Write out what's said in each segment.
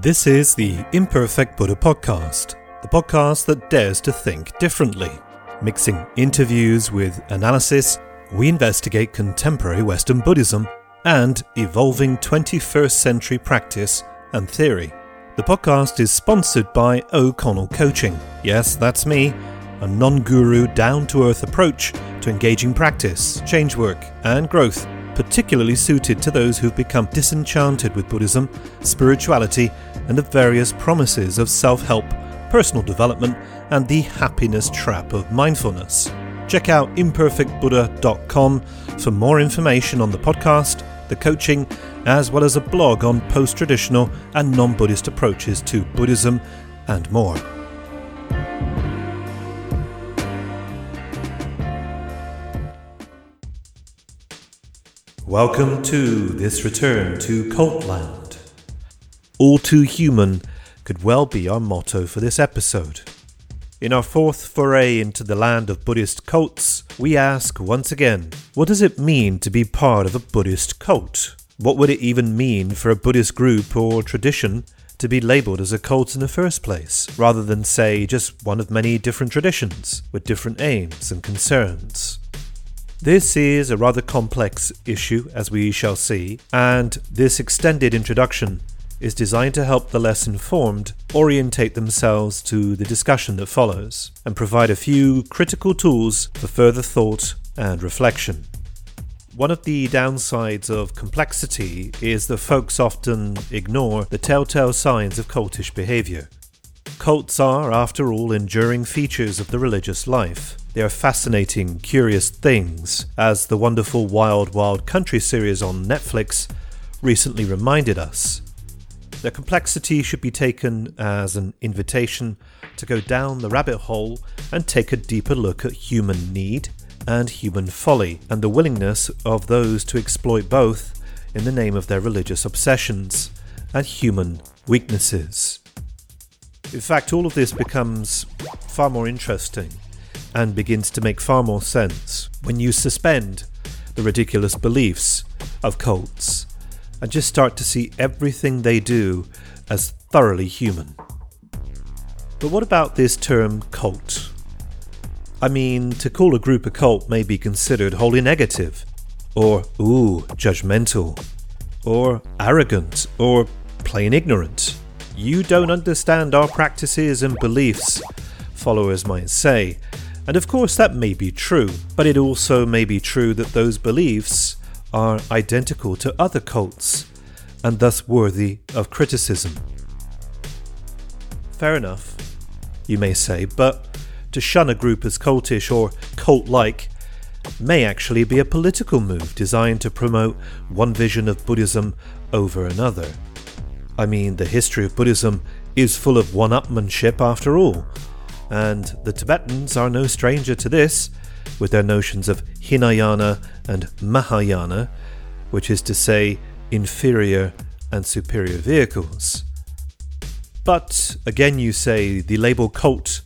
This is the Imperfect Buddha Podcast, the podcast that dares to think differently. Mixing interviews with analysis, we investigate contemporary Western Buddhism and evolving 21st century practice and theory. The podcast is sponsored by O'Connell Coaching. Yes, that's me, a non guru, down to earth approach to engaging practice, change work, and growth particularly suited to those who've become disenchanted with Buddhism, spirituality, and the various promises of self help, personal development, and the happiness trap of mindfulness. Check out imperfectbuddha.com for more information on the podcast, the coaching, as well as a blog on post traditional and non Buddhist approaches to Buddhism and more. Welcome to this return to Cultland. All too human could well be our motto for this episode. In our fourth foray into the land of Buddhist cults, we ask once again what does it mean to be part of a Buddhist cult? What would it even mean for a Buddhist group or tradition to be labelled as a cult in the first place, rather than, say, just one of many different traditions with different aims and concerns? This is a rather complex issue, as we shall see, and this extended introduction is designed to help the less informed orientate themselves to the discussion that follows and provide a few critical tools for further thought and reflection. One of the downsides of complexity is that folks often ignore the telltale signs of cultish behavior. Cults are, after all, enduring features of the religious life. They are fascinating, curious things, as the wonderful Wild Wild Country series on Netflix recently reminded us. Their complexity should be taken as an invitation to go down the rabbit hole and take a deeper look at human need and human folly, and the willingness of those to exploit both in the name of their religious obsessions and human weaknesses. In fact, all of this becomes far more interesting and begins to make far more sense when you suspend the ridiculous beliefs of cults and just start to see everything they do as thoroughly human. But what about this term cult? I mean, to call a group a cult may be considered wholly negative, or, ooh, judgmental, or arrogant, or plain ignorant. You don't understand our practices and beliefs, followers might say. And of course, that may be true, but it also may be true that those beliefs are identical to other cults and thus worthy of criticism. Fair enough, you may say, but to shun a group as cultish or cult like may actually be a political move designed to promote one vision of Buddhism over another. I mean, the history of Buddhism is full of one upmanship after all, and the Tibetans are no stranger to this, with their notions of Hinayana and Mahayana, which is to say, inferior and superior vehicles. But again, you say the label cult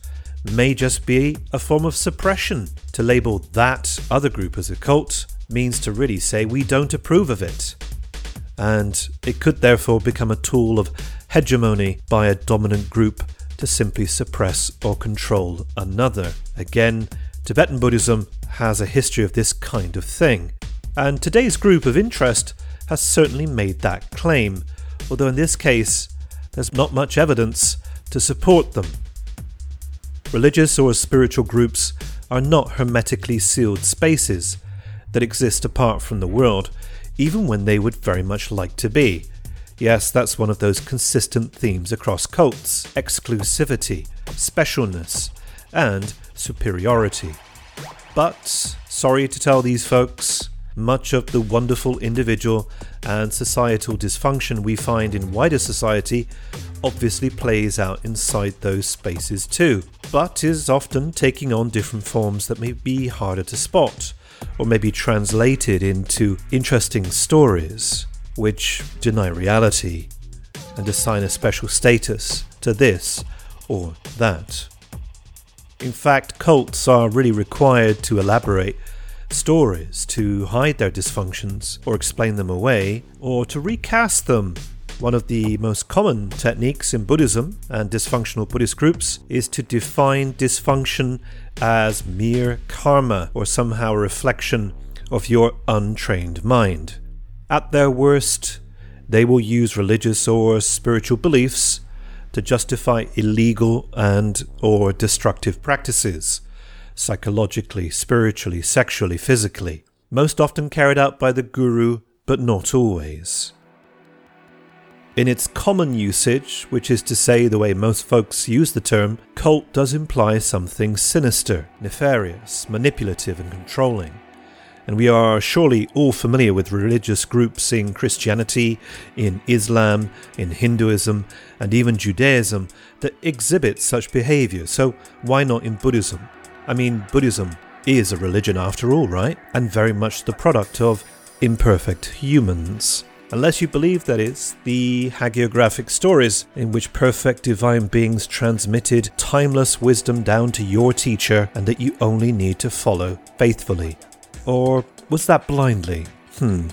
may just be a form of suppression. To label that other group as a cult means to really say we don't approve of it and it could therefore become a tool of hegemony by a dominant group to simply suppress or control another. Again, Tibetan Buddhism has a history of this kind of thing, and today's group of interest has certainly made that claim, although in this case, there's not much evidence to support them. Religious or spiritual groups are not hermetically sealed spaces that exist apart from the world, even when they would very much like to be. Yes, that's one of those consistent themes across cults exclusivity, specialness, and superiority. But, sorry to tell these folks, much of the wonderful individual and societal dysfunction we find in wider society obviously plays out inside those spaces too, but is often taking on different forms that may be harder to spot or maybe translated into interesting stories which deny reality and assign a special status to this or that. In fact, cults are really required to elaborate stories to hide their dysfunctions or explain them away or to recast them One of the most common techniques in Buddhism and dysfunctional Buddhist groups is to define dysfunction as mere karma or somehow a reflection of your untrained mind. At their worst, they will use religious or spiritual beliefs to justify illegal and or destructive practices psychologically, spiritually, sexually, physically, most often carried out by the guru but not always. In its common usage, which is to say the way most folks use the term, cult does imply something sinister, nefarious, manipulative, and controlling. And we are surely all familiar with religious groups in Christianity, in Islam, in Hinduism, and even Judaism that exhibit such behavior, so why not in Buddhism? I mean, Buddhism is a religion after all, right? And very much the product of imperfect humans. Unless you believe, that it's the hagiographic stories in which perfect divine beings transmitted timeless wisdom down to your teacher and that you only need to follow faithfully. Or was that blindly? Hmm.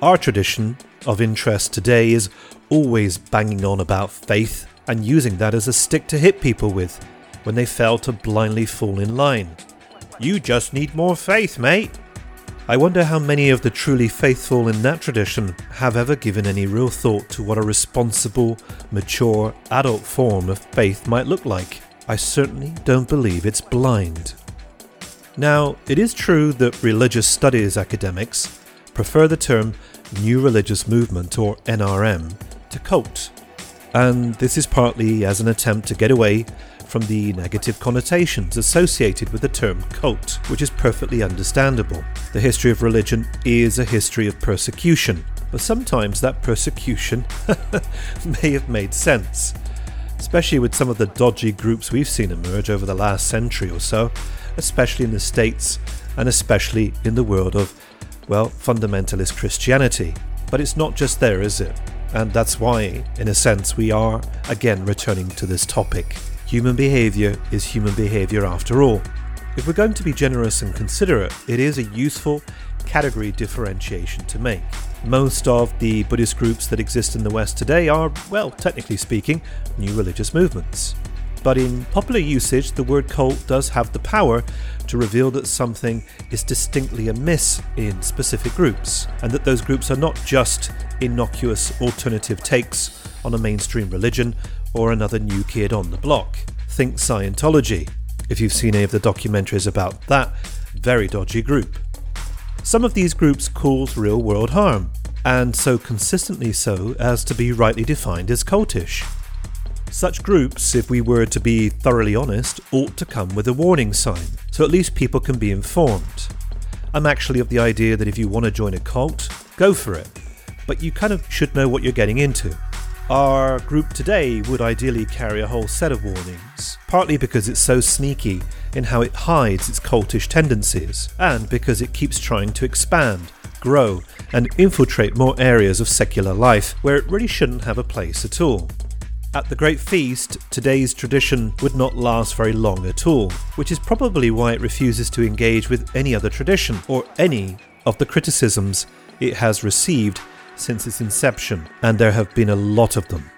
Our tradition of interest today is always banging on about faith and using that as a stick to hit people with when they fail to blindly fall in line. You just need more faith, mate. I wonder how many of the truly faithful in that tradition have ever given any real thought to what a responsible, mature, adult form of faith might look like. I certainly don't believe it's blind. Now, it is true that religious studies academics prefer the term New Religious Movement or NRM to cult, and this is partly as an attempt to get away from the negative connotations associated with the term cult, which is perfectly understandable. The history of religion is a history of persecution, but sometimes that persecution may have made sense, especially with some of the dodgy groups we've seen emerge over the last century or so, especially in the States and especially in the world of, well, fundamentalist Christianity. But it's not just there, is it? And that's why, in a sense, we are again returning to this topic. Human behaviour is human behaviour after all. If we're going to be generous and considerate, it is a useful category differentiation to make. Most of the Buddhist groups that exist in the West today are, well, technically speaking, new religious movements. But in popular usage, the word cult does have the power to reveal that something is distinctly amiss in specific groups, and that those groups are not just innocuous alternative takes on a mainstream religion or another new kid on the block. Think Scientology, if you've seen any of the documentaries about that very dodgy group. Some of these groups cause real world harm, and so consistently so as to be rightly defined as cultish. Such groups, if we were to be thoroughly honest, ought to come with a warning sign, so at least people can be informed. I'm actually of the idea that if you want to join a cult, go for it, but you kind of should know what you're getting into. Our group today would ideally carry a whole set of warnings, partly because it's so sneaky in how it hides its cultish tendencies, and because it keeps trying to expand, grow, and infiltrate more areas of secular life where it really shouldn't have a place at all. At the Great Feast, today's tradition would not last very long at all, which is probably why it refuses to engage with any other tradition or any of the criticisms it has received since its inception, and there have been a lot of them.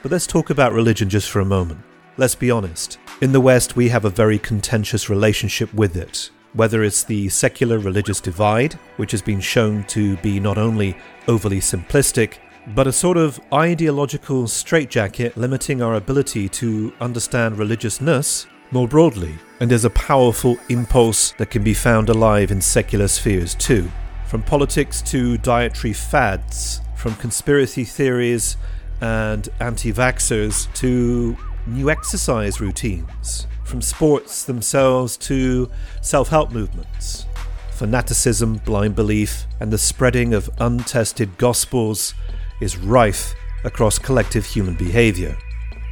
But let's talk about religion just for a moment. Let's be honest. In the West, we have a very contentious relationship with it. Whether it's the secular religious divide, which has been shown to be not only overly simplistic, but a sort of ideological straitjacket limiting our ability to understand religiousness more broadly. And there's a powerful impulse that can be found alive in secular spheres too. From politics to dietary fads, from conspiracy theories and anti vaxxers to new exercise routines, from sports themselves to self help movements. Fanaticism, blind belief, and the spreading of untested gospels is rife across collective human behavior.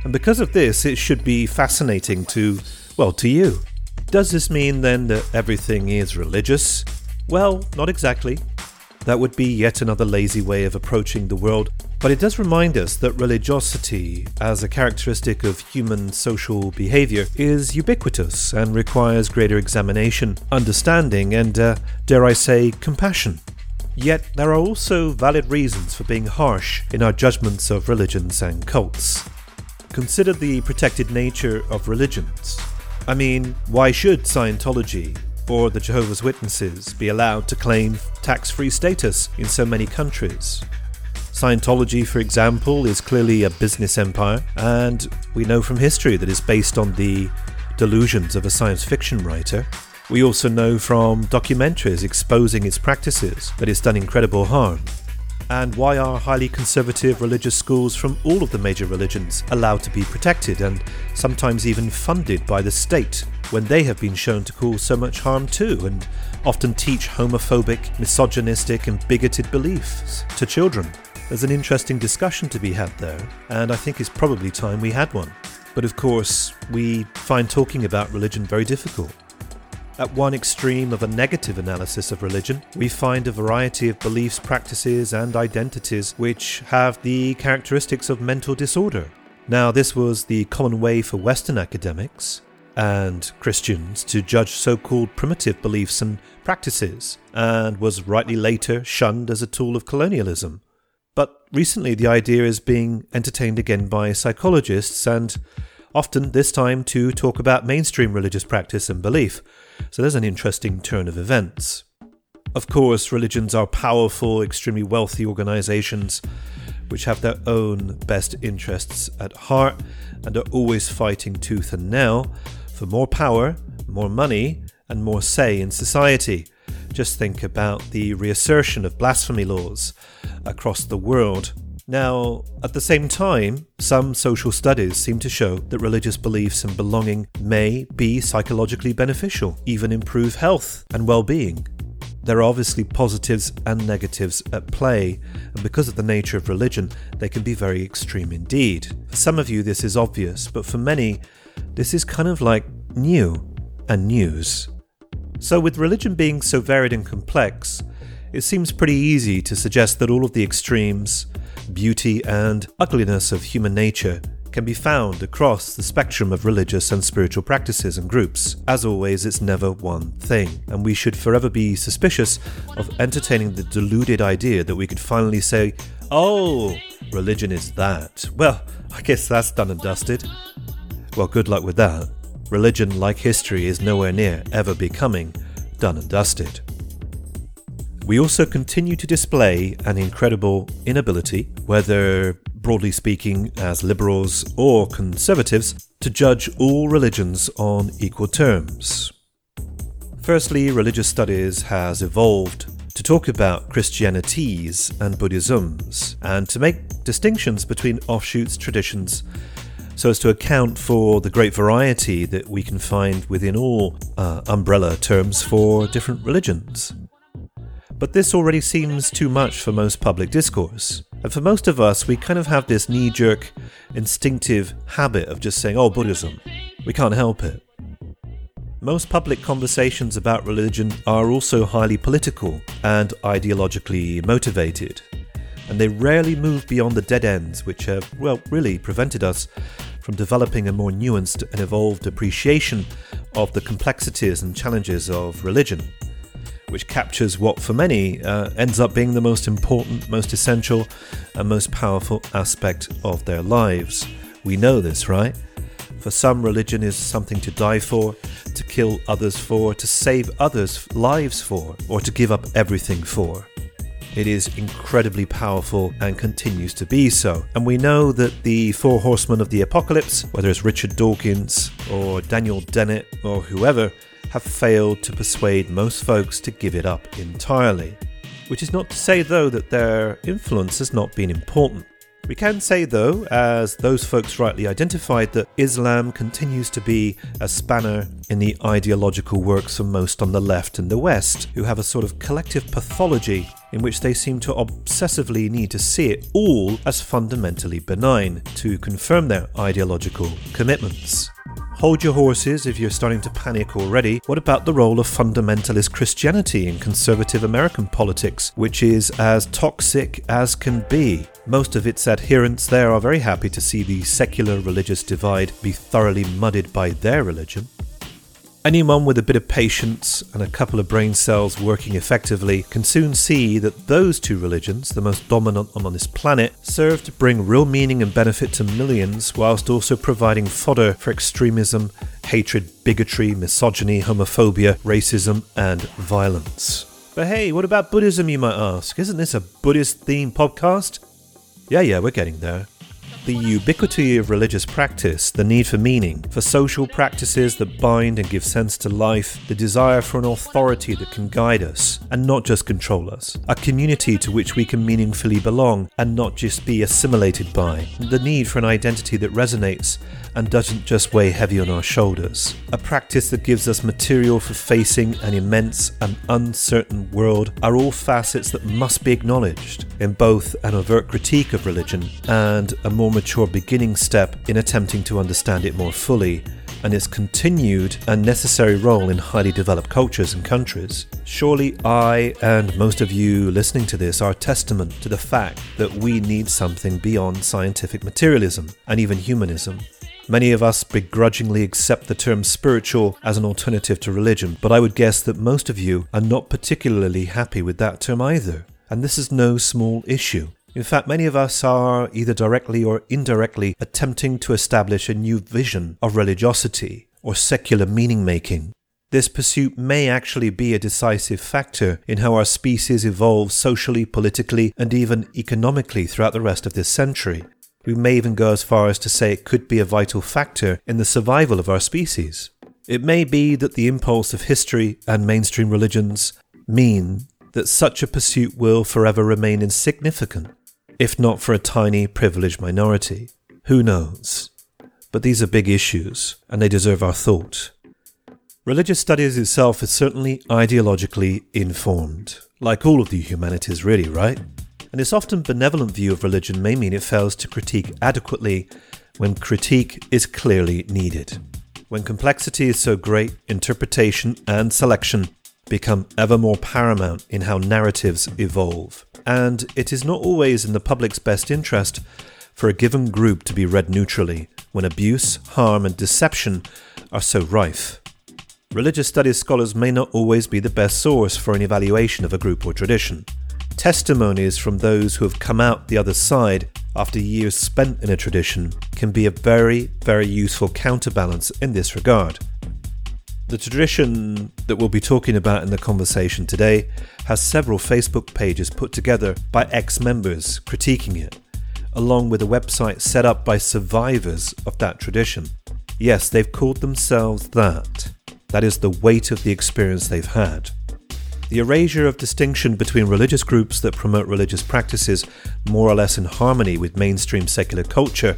And because of this, it should be fascinating to, well, to you. Does this mean then that everything is religious? Well, not exactly. That would be yet another lazy way of approaching the world, but it does remind us that religiosity, as a characteristic of human social behavior, is ubiquitous and requires greater examination, understanding, and, uh, dare I say, compassion. Yet there are also valid reasons for being harsh in our judgments of religions and cults. Consider the protected nature of religions. I mean, why should Scientology or the Jehovah's Witnesses be allowed to claim tax free status in so many countries? Scientology, for example, is clearly a business empire, and we know from history that it's based on the delusions of a science fiction writer. We also know from documentaries exposing its practices that it's done incredible harm. And why are highly conservative religious schools from all of the major religions allowed to be protected and sometimes even funded by the state when they have been shown to cause so much harm too and often teach homophobic, misogynistic, and bigoted beliefs to children? There's an interesting discussion to be had there, and I think it's probably time we had one. But of course, we find talking about religion very difficult. At one extreme of a negative analysis of religion, we find a variety of beliefs, practices, and identities which have the characteristics of mental disorder. Now, this was the common way for Western academics and Christians to judge so called primitive beliefs and practices, and was rightly later shunned as a tool of colonialism. But recently, the idea is being entertained again by psychologists, and often this time to talk about mainstream religious practice and belief. So there's an interesting turn of events. Of course, religions are powerful, extremely wealthy organizations which have their own best interests at heart and are always fighting tooth and nail for more power, more money, and more say in society. Just think about the reassertion of blasphemy laws across the world now, at the same time, some social studies seem to show that religious beliefs and belonging may be psychologically beneficial, even improve health and well being. There are obviously positives and negatives at play, and because of the nature of religion, they can be very extreme indeed. For some of you, this is obvious, but for many, this is kind of like new and news. So, with religion being so varied and complex, it seems pretty easy to suggest that all of the extremes, beauty, and ugliness of human nature can be found across the spectrum of religious and spiritual practices and groups. As always, it's never one thing, and we should forever be suspicious of entertaining the deluded idea that we could finally say, oh, religion is that. Well, I guess that's done and dusted. Well, good luck with that. Religion, like history, is nowhere near ever becoming done and dusted. We also continue to display an incredible inability, whether broadly speaking as liberals or conservatives, to judge all religions on equal terms. Firstly, religious studies has evolved to talk about Christianities and Buddhisms, and to make distinctions between offshoots, traditions, so as to account for the great variety that we can find within all uh, umbrella terms for different religions. But this already seems too much for most public discourse. And for most of us, we kind of have this knee jerk, instinctive habit of just saying, oh, Buddhism. We can't help it. Most public conversations about religion are also highly political and ideologically motivated, and they rarely move beyond the dead ends which have, well, really prevented us from developing a more nuanced and evolved appreciation of the complexities and challenges of religion which captures what for many uh, ends up being the most important, most essential, and most powerful aspect of their lives. We know this, right? For some, religion is something to die for, to kill others for, to save others' lives for, or to give up everything for. It is incredibly powerful and continues to be so. And we know that the four horsemen of the apocalypse, whether it's Richard Dawkins or Daniel Dennett or whoever, have failed to persuade most folks to give it up entirely. Which is not to say, though, that their influence has not been important. We can say, though, as those folks rightly identified, that Islam continues to be a spanner in the ideological works of most on the left and the West, who have a sort of collective pathology in which they seem to obsessively need to see it all as fundamentally benign to confirm their ideological commitments. Hold your horses if you're starting to panic already. What about the role of fundamentalist Christianity in conservative American politics, which is as toxic as can be? Most of its adherents there are very happy to see the secular religious divide be thoroughly muddied by their religion. Anyone with a bit of patience and a couple of brain cells working effectively can soon see that those two religions, the most dominant on this planet, serve to bring real meaning and benefit to millions whilst also providing fodder for extremism, hatred, bigotry, misogyny, homophobia, racism, and violence. But hey, what about Buddhism, you might ask? Isn't this a Buddhist themed podcast? Yeah, yeah, we're getting there. The ubiquity of religious practice, the need for meaning, for social practices that bind and give sense to life, the desire for an authority that can guide us and not just control us, a community to which we can meaningfully belong and not just be assimilated by, the need for an identity that resonates and doesn't just weigh heavy on our shoulders, a practice that gives us material for facing an immense and uncertain world are all facets that must be acknowledged in both an overt critique of religion and a more mature beginning step in attempting to understand it more fully and its continued and necessary role in highly developed cultures and countries. Surely I and most of you listening to this are testament to the fact that we need something beyond scientific materialism and even humanism. Many of us begrudgingly accept the term spiritual as an alternative to religion, but I would guess that most of you are not particularly happy with that term either. And this is no small issue. In fact, many of us are either directly or indirectly attempting to establish a new vision of religiosity or secular meaning making. This pursuit may actually be a decisive factor in how our species evolves socially, politically, and even economically throughout the rest of this century. We may even go as far as to say it could be a vital factor in the survival of our species. It may be that the impulse of history and mainstream religions mean that such a pursuit will forever remain insignificant if not for a tiny privileged minority. Who knows? But these are big issues, and they deserve our thought. Religious studies itself is certainly ideologically informed, like all of the humanities, really, right? And its often benevolent view of religion may mean it fails to critique adequately when critique is clearly needed. When complexity is so great, interpretation and selection become ever more paramount in how narratives evolve and it is not always in the public's best interest for a given group to be read neutrally when abuse, harm, and deception are so rife. Religious studies scholars may not always be the best source for an evaluation of a group or tradition. Testimonies from those who have come out the other side after years spent in a tradition can be a very, very useful counterbalance in this regard. The tradition that we'll be talking about in the conversation today has several Facebook pages put together by ex members critiquing it, along with a website set up by survivors of that tradition. Yes, they've called themselves that. That is the weight of the experience they've had. The erasure of distinction between religious groups that promote religious practices more or less in harmony with mainstream secular culture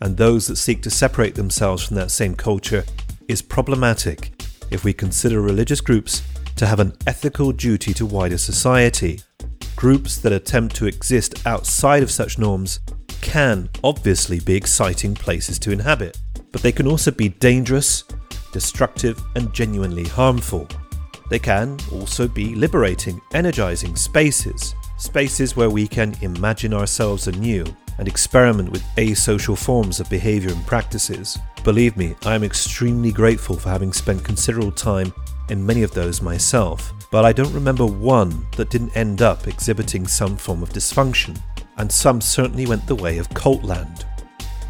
and those that seek to separate themselves from that same culture is problematic if we consider religious groups to have an ethical duty to wider society. Groups that attempt to exist outside of such norms can obviously be exciting places to inhabit, but they can also be dangerous, destructive, and genuinely harmful. They can also be liberating, energizing spaces, spaces where we can imagine ourselves anew and experiment with asocial forms of behavior and practices. Believe me, I am extremely grateful for having spent considerable time in many of those myself, but I don't remember one that didn't end up exhibiting some form of dysfunction, and some certainly went the way of Cultland.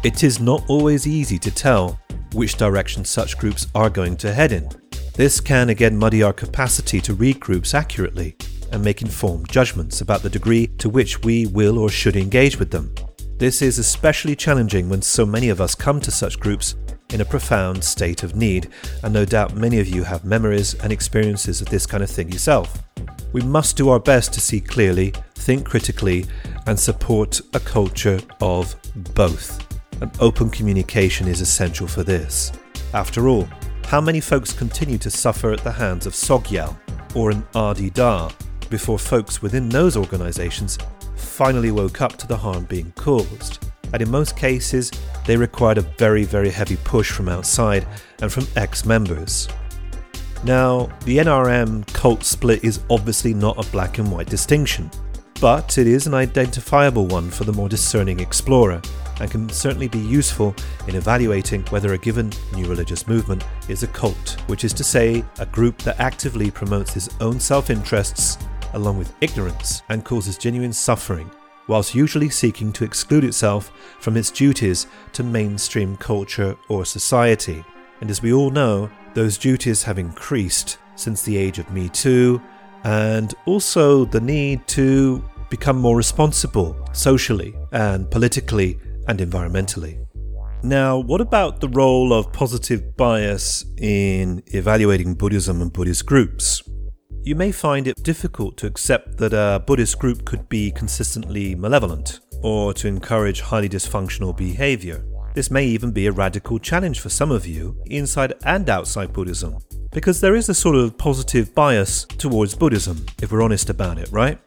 It is not always easy to tell which direction such groups are going to head in. This can again muddy our capacity to read groups accurately and make informed judgments about the degree to which we will or should engage with them. This is especially challenging when so many of us come to such groups in a profound state of need, and no doubt many of you have memories and experiences of this kind of thing yourself. We must do our best to see clearly, think critically, and support a culture of both. And open communication is essential for this. After all, how many folks continue to suffer at the hands of Sogyal or an Adi Da before folks within those organisations finally woke up to the harm being caused? and in most cases, they required a very, very heavy push from outside and from ex members. Now, the NRM cult split is obviously not a black and white distinction, but it is an identifiable one for the more discerning explorer and can certainly be useful in evaluating whether a given new religious movement is a cult, which is to say, a group that actively promotes its own self interests along with ignorance and causes genuine suffering, whilst usually seeking to exclude itself from its duties to mainstream culture or society. And as we all know, those duties have increased since the age of Me Too, and also the need to become more responsible socially and politically and environmentally. Now, what about the role of positive bias in evaluating Buddhism and Buddhist groups? You may find it difficult to accept that a Buddhist group could be consistently malevolent or to encourage highly dysfunctional behavior. This may even be a radical challenge for some of you, inside and outside Buddhism, because there is a sort of positive bias towards Buddhism, if we're honest about it, right?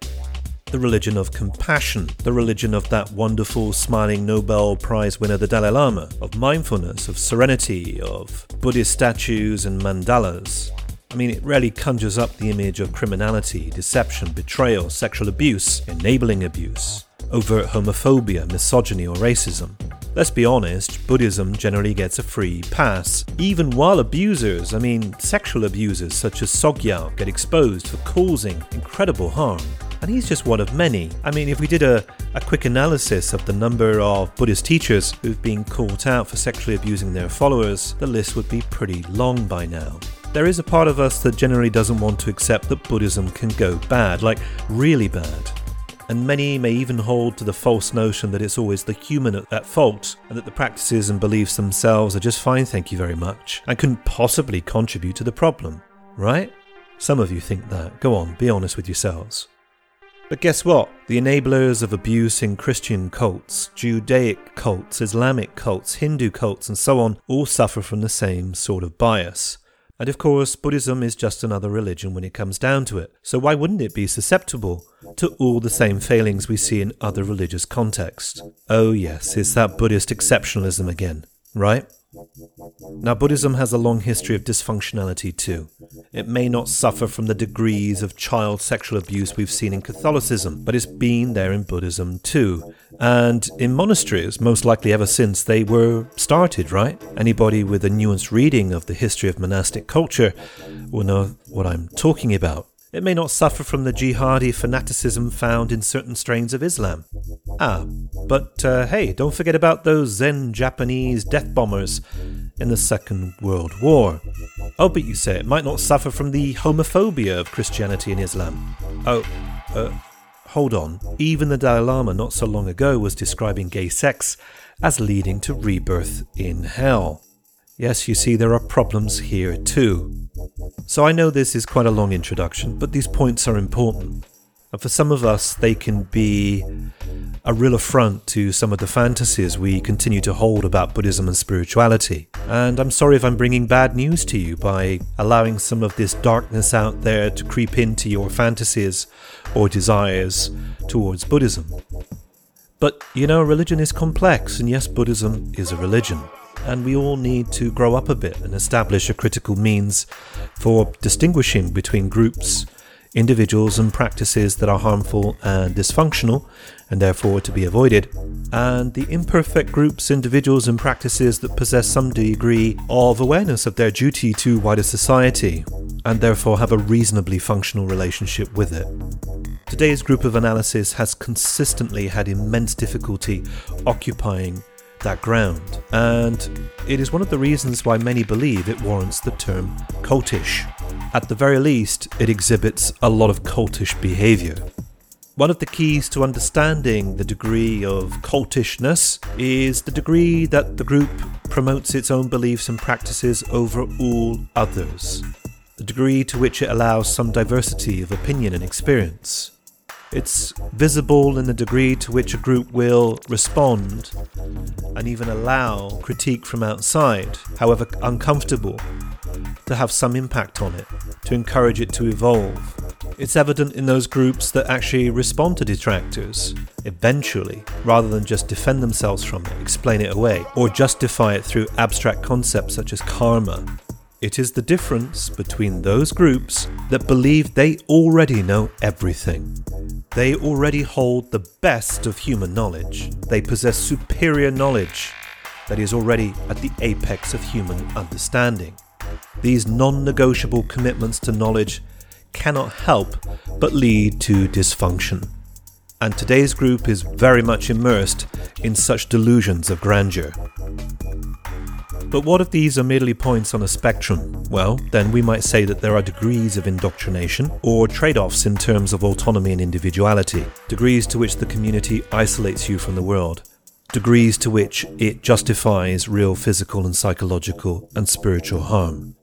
the religion of compassion, the religion of that wonderful, smiling Nobel Prize winner, the Dalai Lama, of mindfulness, of serenity, of Buddhist statues and mandalas. I mean, it really conjures up the image of criminality, deception, betrayal, sexual abuse, enabling abuse, overt homophobia, misogyny, or racism. Let's be honest, Buddhism generally gets a free pass, even while abusers, I mean sexual abusers such as Sogyal, get exposed for causing incredible harm and he's just one of many. I mean, if we did a, a quick analysis of the number of Buddhist teachers who've been caught out for sexually abusing their followers, the list would be pretty long by now. There is a part of us that generally doesn't want to accept that Buddhism can go bad, like really bad. And many may even hold to the false notion that it's always the human at fault and that the practices and beliefs themselves are just fine, thank you very much, and couldn't possibly contribute to the problem, right? Some of you think that. Go on, be honest with yourselves. But guess what? The enablers of abuse in Christian cults, Judaic cults, Islamic cults, Hindu cults, and so on all suffer from the same sort of bias. And of course, Buddhism is just another religion when it comes down to it. So why wouldn't it be susceptible to all the same failings we see in other religious contexts? Oh, yes, it's that Buddhist exceptionalism again, right? Now, Buddhism has a long history of dysfunctionality too. It may not suffer from the degrees of child sexual abuse we've seen in Catholicism, but it's been there in Buddhism too. And in monasteries, most likely ever since they were started, right? Anybody with a nuanced reading of the history of monastic culture will know what I'm talking about. It may not suffer from the jihadi fanaticism found in certain strains of Islam. Ah, but uh, hey, don't forget about those Zen Japanese death bombers in the Second World War. Oh, but you say it might not suffer from the homophobia of Christianity and Islam. Oh, uh, hold on. Even the Dalai Lama not so long ago was describing gay sex as leading to rebirth in hell. Yes, you see, there are problems here too. So I know this is quite a long introduction, but these points are important. And for some of us, they can be a real affront to some of the fantasies we continue to hold about Buddhism and spirituality. And I'm sorry if I'm bringing bad news to you by allowing some of this darkness out there to creep into your fantasies or desires towards Buddhism. But you know, religion is complex, and yes, Buddhism is a religion and we all need to grow up a bit and establish a critical means for distinguishing between groups, individuals, and practices that are harmful and dysfunctional and therefore to be avoided, and the imperfect groups, individuals, and practices that possess some degree of awareness of their duty to wider society and therefore have a reasonably functional relationship with it. Today's group of analysis has consistently had immense difficulty occupying that ground, and it is one of the reasons why many believe it warrants the term cultish. At the very least, it exhibits a lot of cultish behavior. One of the keys to understanding the degree of cultishness is the degree that the group promotes its own beliefs and practices over all others, the degree to which it allows some diversity of opinion and experience. It's visible in the degree to which a group will respond and even allow critique from outside, however uncomfortable, to have some impact on it, to encourage it to evolve. It's evident in those groups that actually respond to detractors, eventually, rather than just defend themselves from it, explain it away, or justify it through abstract concepts such as karma. It is the difference between those groups that believe they already know everything They already hold the best of human knowledge. They possess superior knowledge that is already at the apex of human understanding. These non negotiable commitments to knowledge cannot help but lead to dysfunction. And today's group is very much immersed in such delusions of grandeur. But what if these are merely points on a spectrum? Well, then we might say that there are degrees of indoctrination or trade offs in terms of autonomy and individuality, degrees to which the community isolates you from the world, degrees to which it justifies real physical and psychological and spiritual harm.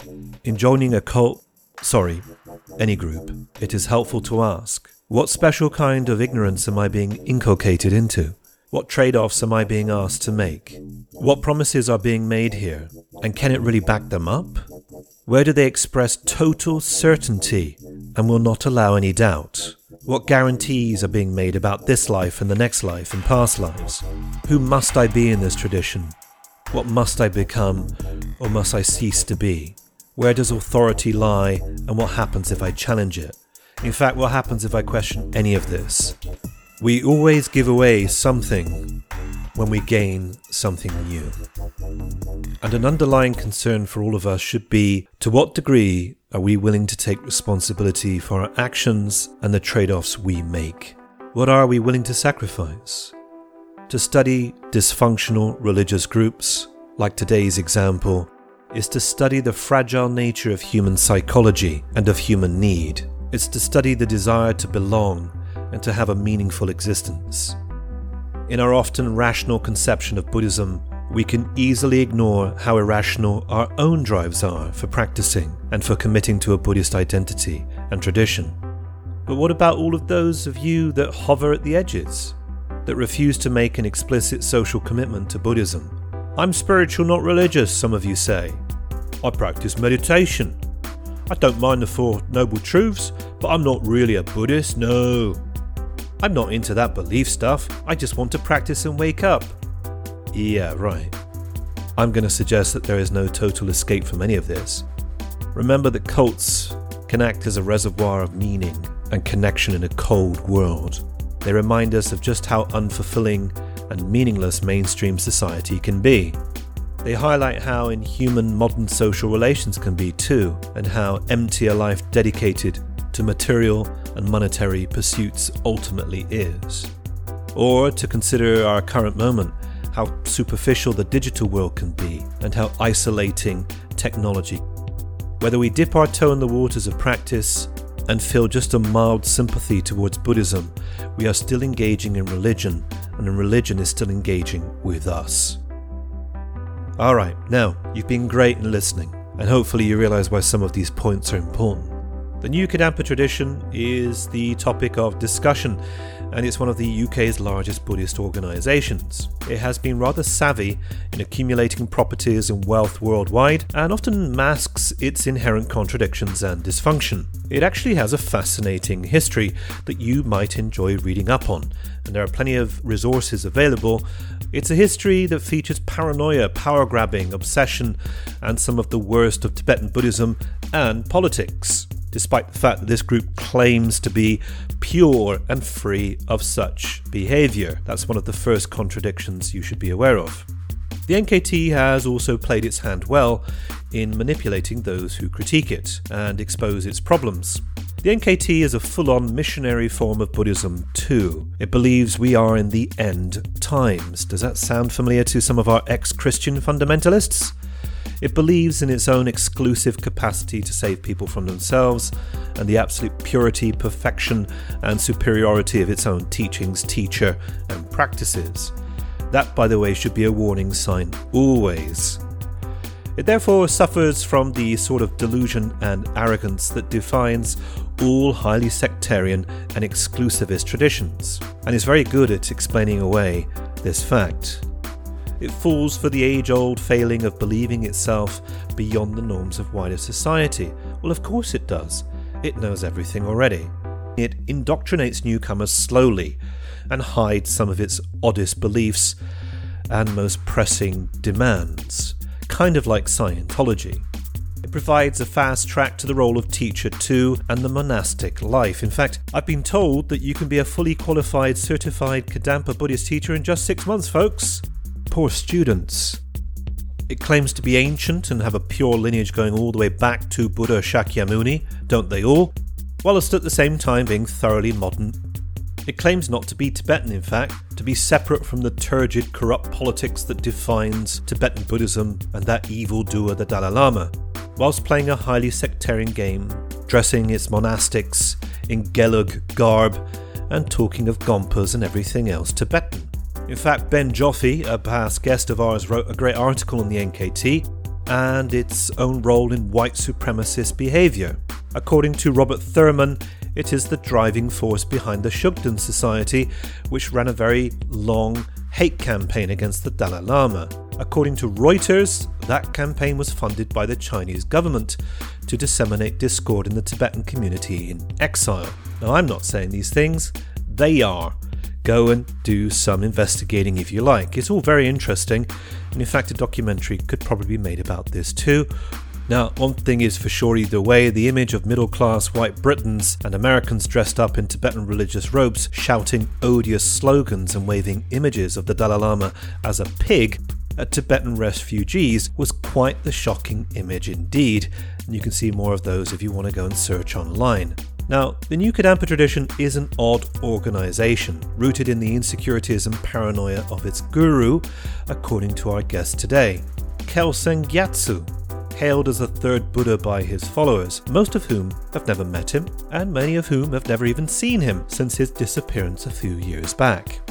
In joining a cult, sorry, any group, it is helpful to ask what special kind of ignorance am I being inculcated into? What trade offs am I being asked to make? What promises are being made here? And can it really back them up? Where do they express total certainty and will not allow any doubt? What guarantees are being made about this life and the next life and past lives? Who must I be in this tradition? What must I become or must I cease to be? Where does authority lie and what happens if I challenge it? In fact, what happens if I question any of this? We always give away something when we gain something new. And an underlying concern for all of us should be to what degree are we willing to take responsibility for our actions and the trade offs we make? What are we willing to sacrifice? To study dysfunctional religious groups, like today's example, is to study the fragile nature of human psychology and of human need. It's to study the desire to belong and to have a meaningful existence. In our often rational conception of Buddhism, we can easily ignore how irrational our own drives are for practicing and for committing to a Buddhist identity and tradition. But what about all of those of you that hover at the edges, that refuse to make an explicit social commitment to Buddhism? I'm spiritual, not religious, some of you say. I practice meditation. I don't mind the Four Noble Truths, but I'm not really a Buddhist, no. I'm not into that belief stuff, I just want to practice and wake up. Yeah, right. I'm going to suggest that there is no total escape from any of this. Remember that cults can act as a reservoir of meaning and connection in a cold world. They remind us of just how unfulfilling and meaningless mainstream society can be. They highlight how inhuman modern social relations can be too, and how empty a life dedicated to material and monetary pursuits ultimately is. Or to consider our current moment, how superficial the digital world can be, and how isolating technology. Whether we dip our toe in the waters of practice and feel just a mild sympathy towards Buddhism, we are still engaging in religion, and religion is still engaging with us. Alright, now, you've been great in listening, and hopefully you realize why some of these points are important. The New Kadampa tradition is the topic of discussion, and it's one of the UK's largest Buddhist organisations. It has been rather savvy in accumulating properties and wealth worldwide, and often masks its inherent contradictions and dysfunction. It actually has a fascinating history that you might enjoy reading up on, and there are plenty of resources available. It's a history that features paranoia, power grabbing, obsession, and some of the worst of Tibetan Buddhism and politics despite the fact that this group claims to be pure and free of such behaviour. That's one of the first contradictions you should be aware of. The NKT has also played its hand well in manipulating those who critique it and expose its problems. The NKT is a full on missionary form of Buddhism, too. It believes we are in the end times. Does that sound familiar to some of our ex Christian fundamentalists? It believes in its own exclusive capacity to save people from themselves and the absolute purity, perfection, and superiority of its own teachings, teacher, and practices. That, by the way, should be a warning sign always. It therefore suffers from the sort of delusion and arrogance that defines all highly sectarian and exclusivist traditions, and is very good at explaining away this fact. It falls for the age old failing of believing itself beyond the norms of wider society. Well, of course it does. It knows everything already. It indoctrinates newcomers slowly and hides some of its oddest beliefs and most pressing demands, kind of like Scientology. It provides a fast track to the role of teacher too and the monastic life. In fact, I've been told that you can be a fully qualified certified Kadampa Buddhist teacher in just six months, folks. Poor students. It claims to be ancient and have a pure lineage going all the way back to Buddha Shakyamuni, don't they all? Whilst at the same time being thoroughly modern. It claims not to be Tibetan, in fact, to be separate from the turgid, corrupt politics that defines Tibetan Buddhism and that evil doer, the Dalai Lama, whilst playing a highly sectarian game, dressing its monastics in Gelug garb and talking of Gompas and everything else Tibetan. In fact, Ben Joffe, a past guest of ours, wrote a great article on the NKT and its own role in white supremacist behaviour. According to Robert Thurman, it is the driving force behind the Shugden Society, which ran a very long hate campaign against the Dalai Lama. According to Reuters, that campaign was funded by the Chinese government to disseminate discord in the Tibetan community in exile. Now, I'm not saying these things, they are. Go and do some investigating if you like. It's all very interesting, and in fact, a documentary could probably be made about this too. Now, one thing is for sure either way the image of middle class white Britons and Americans dressed up in Tibetan religious robes, shouting odious slogans and waving images of the Dalai Lama as a pig at Tibetan refugees was quite the shocking image indeed, and you can see more of those if you want to go and search online. Now, the New Kadampa tradition is an odd organisation, rooted in the insecurities and paranoia of its guru, according to our guest today, Kelsang Gyatso, hailed as the third Buddha by his followers, most of whom have never met him, and many of whom have never even seen him since his disappearance a few years back.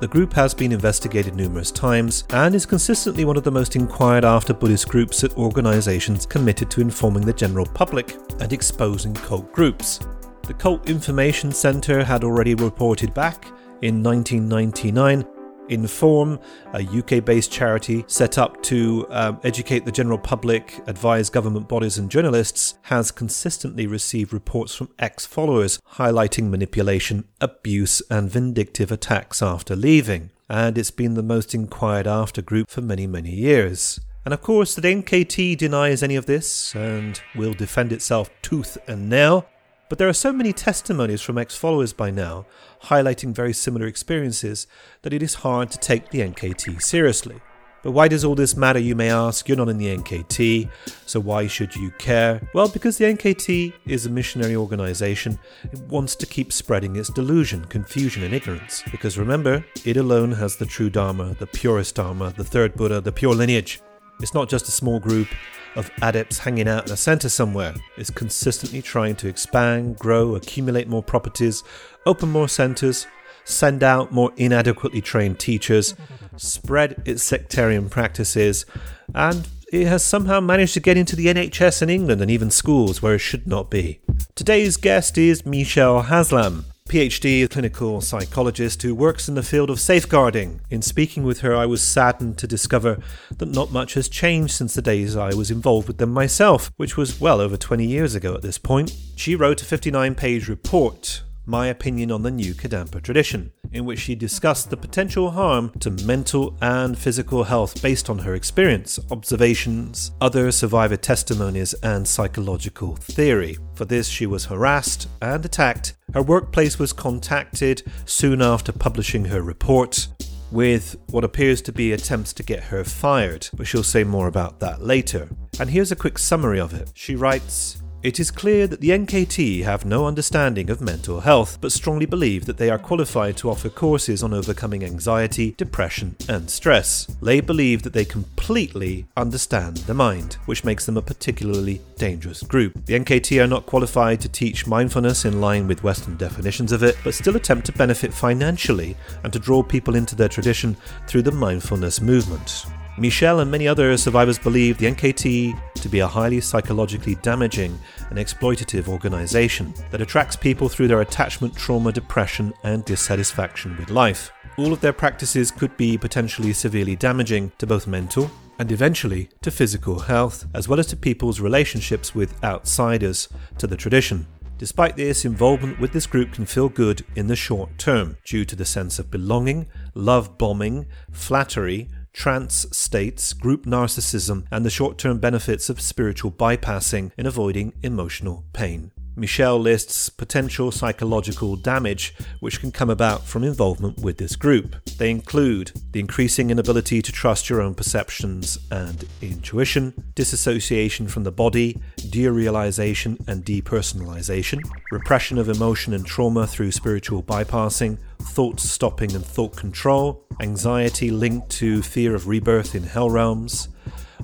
The group has been investigated numerous times and is consistently one of the most inquired after Buddhist groups and organizations committed to informing the general public and exposing cult groups. The Cult Information Center had already reported back in 1999 Inform, a UK based charity set up to um, educate the general public, advise government bodies and journalists, has consistently received reports from ex followers highlighting manipulation, abuse, and vindictive attacks after leaving. And it's been the most inquired after group for many, many years. And of course, the NKT denies any of this and will defend itself tooth and nail. But there are so many testimonies from ex followers by now, highlighting very similar experiences, that it is hard to take the NKT seriously. But why does all this matter, you may ask? You're not in the NKT, so why should you care? Well, because the NKT is a missionary organization. It wants to keep spreading its delusion, confusion, and ignorance. Because remember, it alone has the true Dharma, the purest Dharma, the third Buddha, the pure lineage. It's not just a small group of adepts hanging out in a center somewhere. is consistently trying to expand, grow, accumulate more properties, open more centers, send out more inadequately trained teachers, spread its sectarian practices, and it has somehow managed to get into the NHS in England and even schools where it should not be. Today's guest is Michelle Haslam, PhD clinical psychologist who works in the field of safeguarding. In speaking with her, I was saddened to discover that not much has changed since the days I was involved with them myself, which was well over 20 years ago at this point. She wrote a 59 page report my opinion on the new Kadampa tradition, in which she discussed the potential harm to mental and physical health based on her experience, observations, other survivor testimonies, and psychological theory. For this, she was harassed and attacked. Her workplace was contacted soon after publishing her report. With what appears to be attempts to get her fired, but she'll say more about that later. And here's a quick summary of it. She writes it is clear that the NKT have no understanding of mental health, but strongly believe that they are qualified to offer courses on overcoming anxiety, depression, and stress. They believe that they completely understand the mind, which makes them a particularly dangerous group. The NKT are not qualified to teach mindfulness in line with Western definitions of it, but still attempt to benefit financially and to draw people into their tradition through the mindfulness movement. Michelle and many other survivors believe the NKT to be a highly psychologically damaging and exploitative organization that attracts people through their attachment, trauma, depression, and dissatisfaction with life. All of their practices could be potentially severely damaging to both mental and eventually to physical health, as well as to people's relationships with outsiders to the tradition. Despite this, involvement with this group can feel good in the short term due to the sense of belonging, love bombing, flattery, trance states, group narcissism, and the short term benefits of spiritual bypassing in avoiding emotional pain. Michelle lists potential psychological damage which can come about from involvement with this group. They include the increasing inability to trust your own perceptions and intuition, disassociation from the body, derealization and depersonalization, repression of emotion and trauma through spiritual bypassing, thought stopping and thought control, anxiety linked to fear of rebirth in hell realms,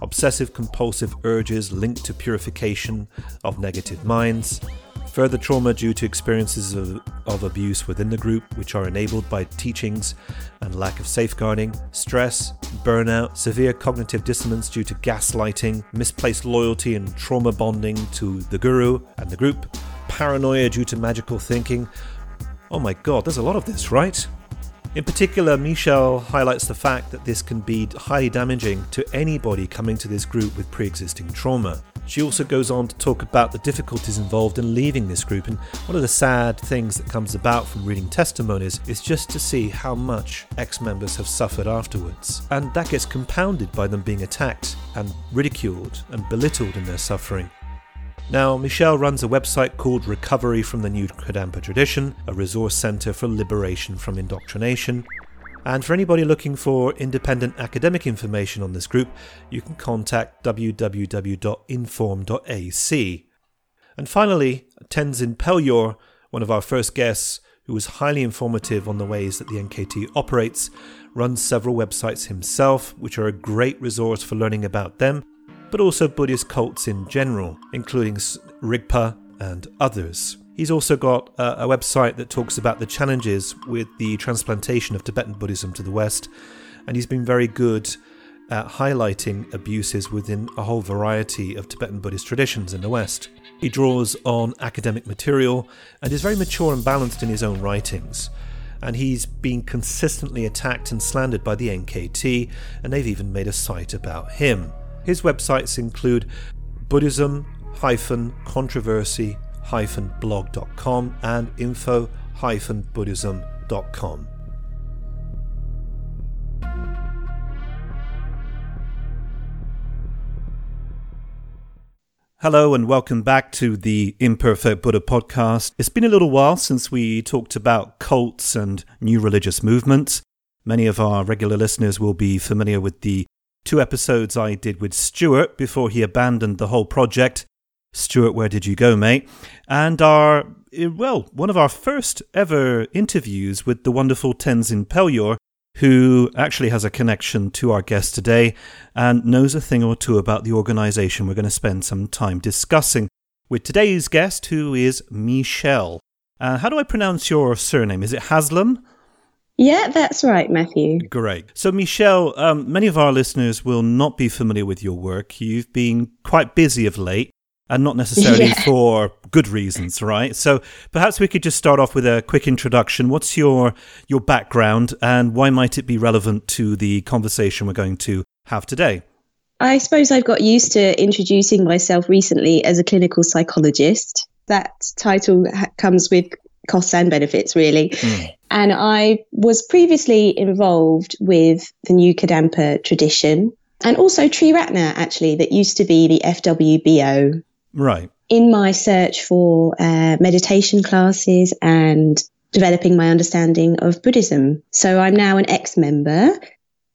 obsessive compulsive urges linked to purification of negative minds, further trauma due to experiences of, of abuse within the group, which are enabled by teachings and lack of safeguarding, stress, burnout, severe cognitive dissonance due to gaslighting, misplaced loyalty and trauma bonding to the guru and the group, paranoia due to magical thinking. Oh my god, there's a lot of this, right? In particular, Michelle highlights the fact that this can be highly damaging to anybody coming to this group with pre existing trauma. She also goes on to talk about the difficulties involved in leaving this group, and one of the sad things that comes about from reading testimonies is just to see how much ex members have suffered afterwards. And that gets compounded by them being attacked and ridiculed and belittled in their suffering. Now, Michelle runs a website called Recovery from the New Kadampa Tradition, a resource center for liberation from indoctrination. And for anybody looking for independent academic information on this group, you can contact www.inform.ac. And finally, Tenzin Peljor, one of our first guests, who was highly informative on the ways that the NKT operates, runs several websites himself, which are a great resource for learning about them but also Buddhist cults in general, including Rigpa and others. He's also got a, a, website that talks about the challenges with the transplantation of Tibetan Buddhism to the West, and he's been very good at highlighting abuses within a whole variety of Tibetan Buddhist traditions in the West. He draws on academic material and is very mature and balanced in his own writings. And he's been consistently attacked and slandered by the NKT, and they've even made a site about him. His websites include Buddhism controversy blog.com and info buddhism.com. Hello and welcome back to the Imperfect Buddha podcast. It's been a little while since we talked about cults and new religious movements. Many of our regular listeners will be familiar with the two episodes I did with Stuart before he abandoned the whole project. Stuart, where did you go, mate? And our, eh, well, one of our first ever interviews with the wonderful Tenzin Peljor, who actually has a connection to our guest today and knows a thing or two about the organization we're going to spend some time discussing with today's guest, who is Michelle. Uh, how do I pronounce your surname? Is it Haslam? Yeah, that's right, Matthew. Great. So, Michelle, um, many of our listeners will not be familiar with your work. You've been quite busy of late and not necessarily yeah. for good reasons, right? So, perhaps we could just start off with a quick introduction. What's your your background and why might it be relevant to the conversation we're going to have today? I suppose I've got used to introducing myself recently as a clinical psychologist. That title comes with costs and benefits, really. Mm. And I was previously involved with the New Kadampa tradition and also Tree Triratna, actually, that used to be the FWBO. Right. In my search for uh, meditation classes and developing my understanding of Buddhism. So I'm now an ex member.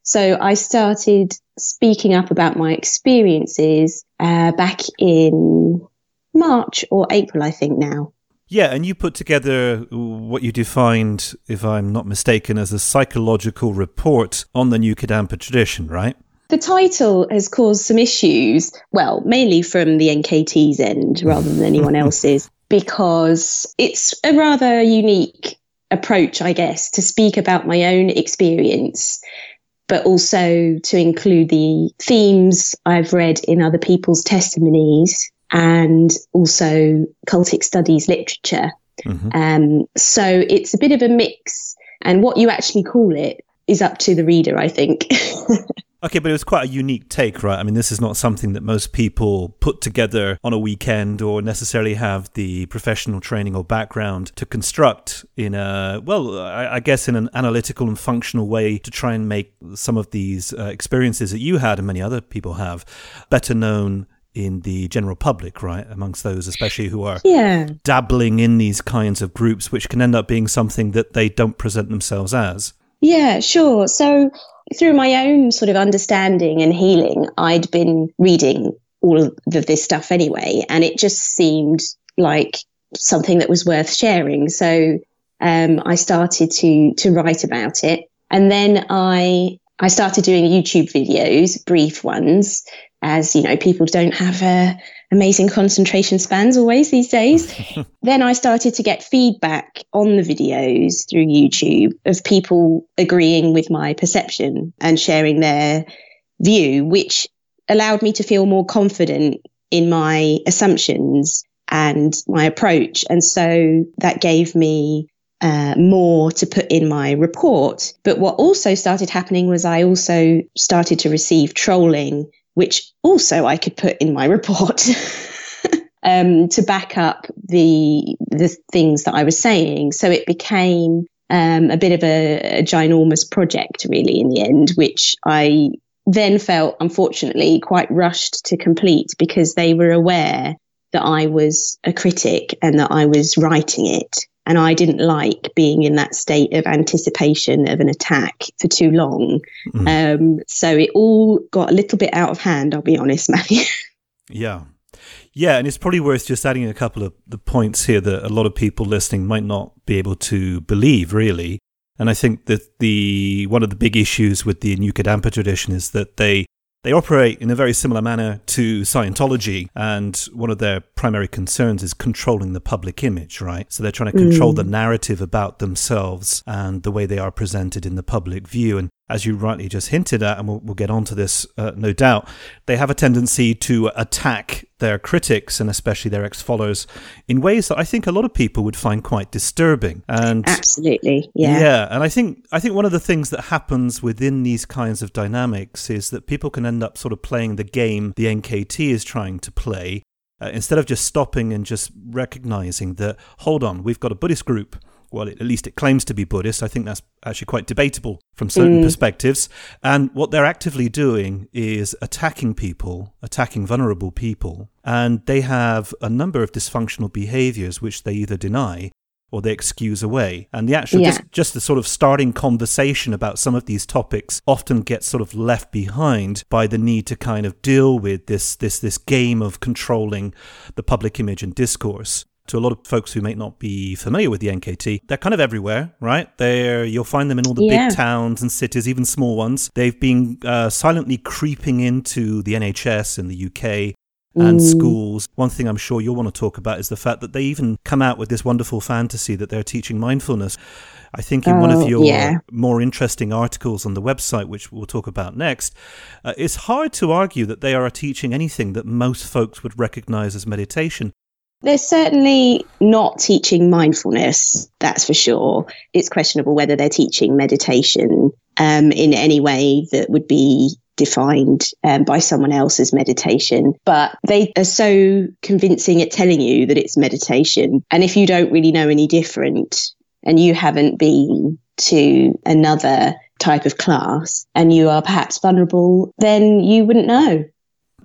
So I started speaking up about my experiences uh, back in March or April, I think now. Yeah, and you put together what you defined, if I'm not mistaken, as a psychological report on the New Kadampa tradition, right? The title has caused some issues, well, mainly from the NKT's end rather than anyone else's, because it's a rather unique approach, I guess, to speak about my own experience, but also to include the themes I've read in other people's testimonies and also cultic studies literature. Mm-hmm. Um, so it's a bit of a mix, and what you actually call it is up to the reader, I think. Okay, but it was quite a unique take, right? I mean, this is not something that most people put together on a weekend or necessarily have the professional training or background to construct in a, well, I guess in an analytical and functional way to try and make some of these uh, experiences that you had and many other people have better known in the general public, right? Amongst those, especially who are yeah. dabbling in these kinds of groups, which can end up being something that they don't present themselves as. Yeah, sure. So through my own sort of understanding and healing, I'd been reading all of this stuff anyway, and it just seemed like something that was worth sharing. So um, I started to to write about it, and then I I started doing YouTube videos, brief ones, as you know, people don't have uh, amazing concentration spans always these days. then I started to get feedback on the videos through YouTube of people agreeing with my perception and sharing their view, which allowed me to feel more confident in my assumptions and my approach. And so that gave me uh, more to put in my report. But what also started happening was I also started to receive trolling which also I could put in my report um, to back up the the things that I was saying. So it became um, a bit of a, a ginormous project, really, in the end, which I then felt, unfortunately, quite rushed to complete because they were aware that I was a critic and that I was writing it. And I didn't like being in that state of anticipation of an attack for too long. Mm. Um, so it all got a little bit out of hand, I'll be honest, Matthew. yeah. Yeah, and it's probably worth just adding a couple of the points here that a lot of people listening might not be able to believe, really. And I think that the one of the big issues with the New Kadampa tradition is that they they operate in a very similar manner to Scientology, and one of their primary concerns is controlling the public image, right? So they're trying to control mm. the narrative about themselves and the way they are presented in the public view. And as you rightly just hinted at, and we'll, we'll get onto this uh, no doubt, they have a tendency to attack their critics and especially their ex followers in ways that I think a lot of people would find quite disturbing. And absolutely, yeah, yeah. And I think I think one of the things that happens within these kinds of dynamics is that people can end up sort of playing the game the NKT is trying to play. Uh, instead of just stopping and just recognizing that, hold on, we've got a Buddhist group well, at least it claims to be Buddhist. I think that's actually quite debatable from certain mm. perspectives. And what they're actively doing is attacking people, attacking vulnerable people. And they have a number of dysfunctional behaviors which they either deny or they excuse away. And the actual, yeah. just, just the sort of starting conversation about some of these topics often gets sort of left behind by the need to kind of deal with this, this, this game of controlling the public image and discourse to a lot of folks who may not be familiar with the NKT, they're kind of everywhere, right? They're you'll find them in all the yeah. big towns and cities, even small ones. They've been uh, silently creeping into the NHS in the UK and mm. schools. One thing I'm sure you'll want to talk about is the fact that they even come out with this wonderful fantasy that they're teaching mindfulness. I think in one of oh, your yeah. more interesting articles on the website, which we'll talk about next, uh, it's hard to argue that they are teaching anything that most folks would recognize as meditation. They're certainly not teaching mindfulness, that's for sure. It's questionable whether they're teaching meditation um, in any way that would be defined um, by someone else's meditation. But they are so convincing at telling you that it's meditation. And if you don't really know any different and you haven't been to another type of class and you are perhaps vulnerable, then you wouldn't know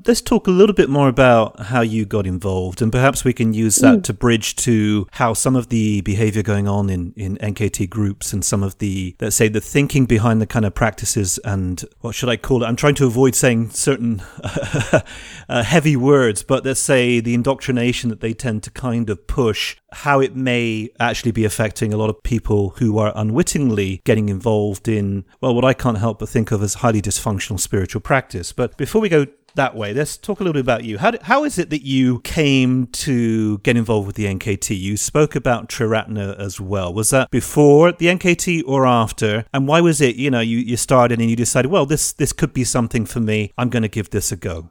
let's talk a little bit more about how you got involved, and perhaps we can use that mm. to bridge to how some of the behavior going on in, in NKT groups and some of the, let's say, the thinking behind the kind of practices and what should I call it? I'm trying to avoid saying certain uh, heavy words, but let's say the indoctrination that they tend to kind of push, how it may actually be affecting a lot of people who are unwittingly getting involved in, well, what I can't help but think of as highly dysfunctional spiritual practice. But before we go that way. Let's talk a little bit about you. How, did, how is it that you came to get involved with the NKT? You spoke about Triratna as well. Was that before the NKT or after? And why was it, you know, you, you started and you decided, well, this, this could be something for me. I'm going to give this a go?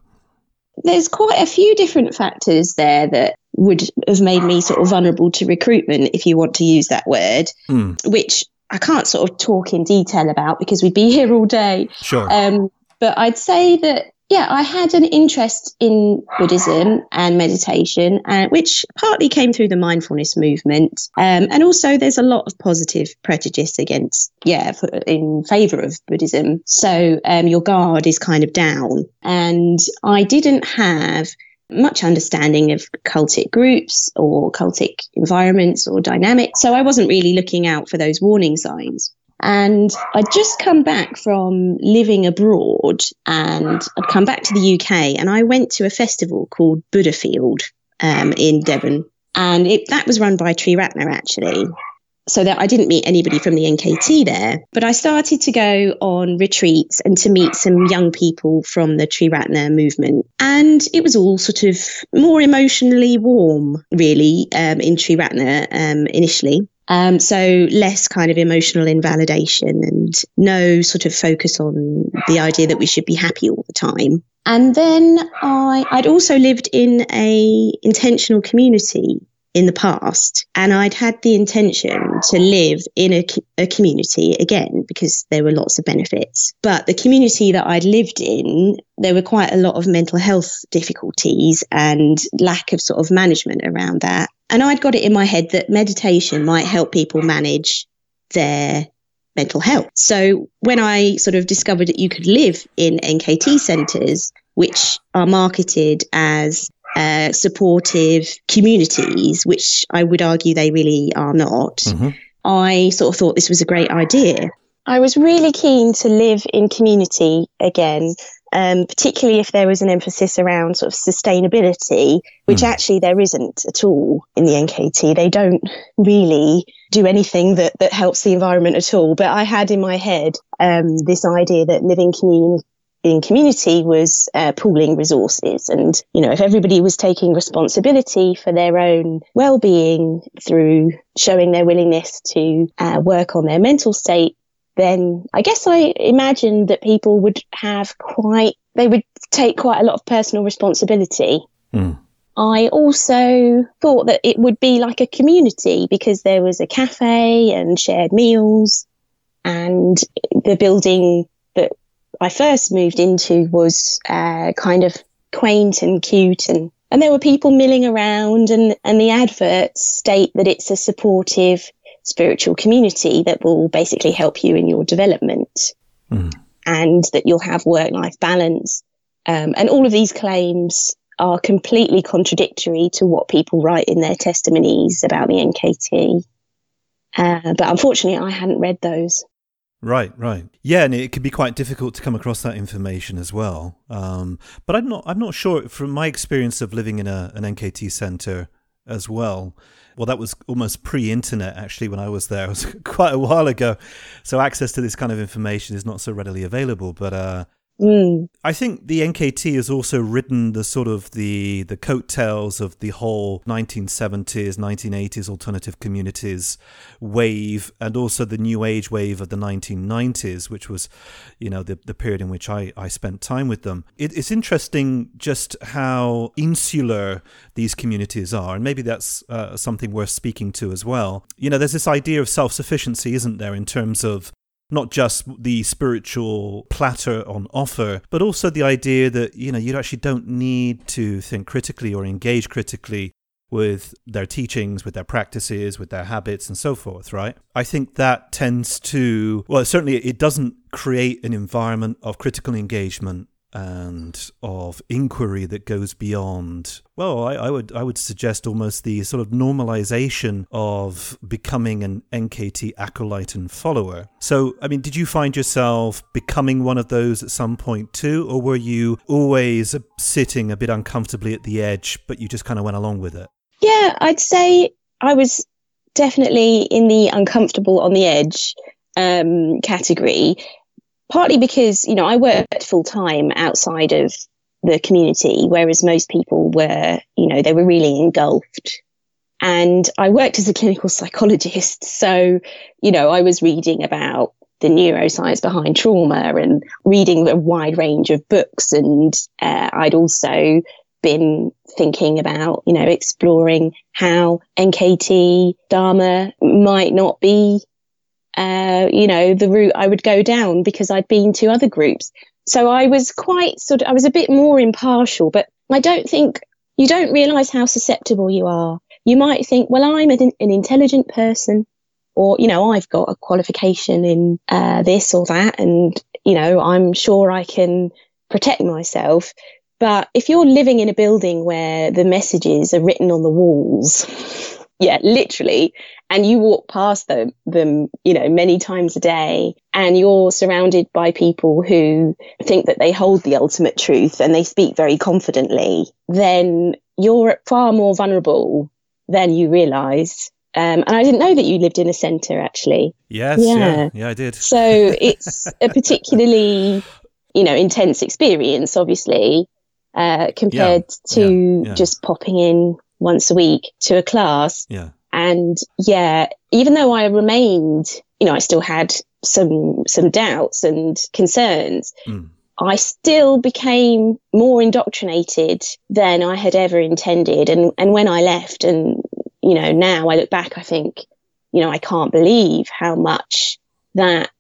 There's quite a few different factors there that would have made me sort of vulnerable to recruitment, if you want to use that word, mm. which I can't sort of talk in detail about because we'd be here all day. Sure. Um, But I'd say that yeah, I had an interest in Buddhism and meditation, uh, which partly came through the mindfulness movement. Um, and also, there's a lot of positive prejudice against, yeah, for, in favor of Buddhism. So um, your guard is kind of down. And I didn't have much understanding of cultic groups or cultic environments or dynamics. So I wasn't really looking out for those warning signs. And I'd just come back from living abroad and I'd come back to the UK and I went to a festival called Buddhafield um, in Devon. And it, that was run by Triratna actually. So that I didn't meet anybody from the NKT there, but I started to go on retreats and to meet some young people from the Triratna movement. And it was all sort of more emotionally warm, really, um, in Triratna um, initially. Um, so less kind of emotional invalidation and no sort of focus on the idea that we should be happy all the time. And then I, I'd also lived in a intentional community in the past and I'd had the intention to live in a, a community again because there were lots of benefits. But the community that I'd lived in, there were quite a lot of mental health difficulties and lack of sort of management around that. And I'd got it in my head that meditation might help people manage their mental health. So when I sort of discovered that you could live in NKT centres, which are marketed as uh, supportive communities, which I would argue they really are not, mm-hmm. I sort of thought this was a great idea. I was really keen to live in community again um, particularly if there was an emphasis around sort of sustainability, which mm. actually there isn't at all in the NKT. They don't really do anything that, that helps the environment at all. But I had in my head um, this idea that living community in community was uh, pooling resources. And, you know, if everybody was taking responsibility for their own well-being through showing their willingness to uh, work on their mental state, then I guess I imagined that people would have quite, they would take quite a lot of personal responsibility. Mm. I also thought that it would be like a community because there was a cafe and shared meals and the building that I first moved into was uh, kind of quaint and cute and and there were people milling around and and the adverts state that it's a supportive spiritual community that will basically help you in your development mm. and that you'll have work life balance. Um, and all of these claims are completely contradictory to what people write in their testimonies about the NKT. Uh, but unfortunately, I hadn't read those. Right, right, yeah, and it can be quite difficult to come across that information as well. Um, but I'm not, I'm not sure from my experience of living in a, an NKT center as well well, that was almost pre-internet actually when I was there. It was quite a while ago, so access to this kind of information is not so readily available. But uh, Mm. I think the NKT has also ridden the sort of the the coattails of the whole 1970s, 1980s alternative communities wave, and also the new age wave of the 1990s, which was, you know, the, the period in which I, I spent time with them. It, it's interesting just how insular these communities are, and maybe that's uh, something worth speaking to as well. You know, there's this idea of self sufficiency, isn't there, in terms of not just the spiritual platter on offer, but also the idea that, you know, you actually don't need to think critically or engage critically with their teachings, with their practices, with their habits, and so forth, right? I think that tends to, well, certainly it doesn't create an environment of critical engagement and of inquiry that goes beyond well I, I, would I would suggest almost the sort of normalization of becoming an NKT acolyte and follower. So I mean did you find yourself becoming one of those at some point too or were you always sitting a bit uncomfortably at the edge but you just kind of went along with it? Yeah, I'd say I was definitely in the uncomfortable on the edge um, category partly because you know I worked full time outside of the community, whereas most people were, you know, they were really engulfed. And I worked as a clinical psychologist, so you know I was reading about the neuroscience behind trauma and reading a wide range of books, and uh, I'd also been thinking about, you know, exploring how NKT Dharma might not be uh, you know, the route I would go down because I'd been to other groups so I was quite sort of, I was a bit more impartial, but I don't think you don't realize how susceptible you are. You might think, well, I'm an, an intelligent person, or, you know, I've got a qualification in uh, this or that, and, you know, I'm sure I can protect myself. But if you're living in a building where the messages are written on the walls, yeah, literally, and you walk past them, them, you know, many times a day, and you're surrounded by people who think that they hold the ultimate truth and they speak very confidently, then you're far more vulnerable than you realize. Um, and I didn't know that you lived in a centre actually. Yes, yeah, yeah, yeah I did. So it's a particularly, you know, intense experience, obviously, uh, compared yeah, to yeah, just popping in once a week to a class. Yeah. And yeah, even though I remained, you know, I still had some some doubts and concerns. Mm. I still became more indoctrinated than I had ever intended. And and when I left, and you know, now I look back, I think, you know, I can't believe how much that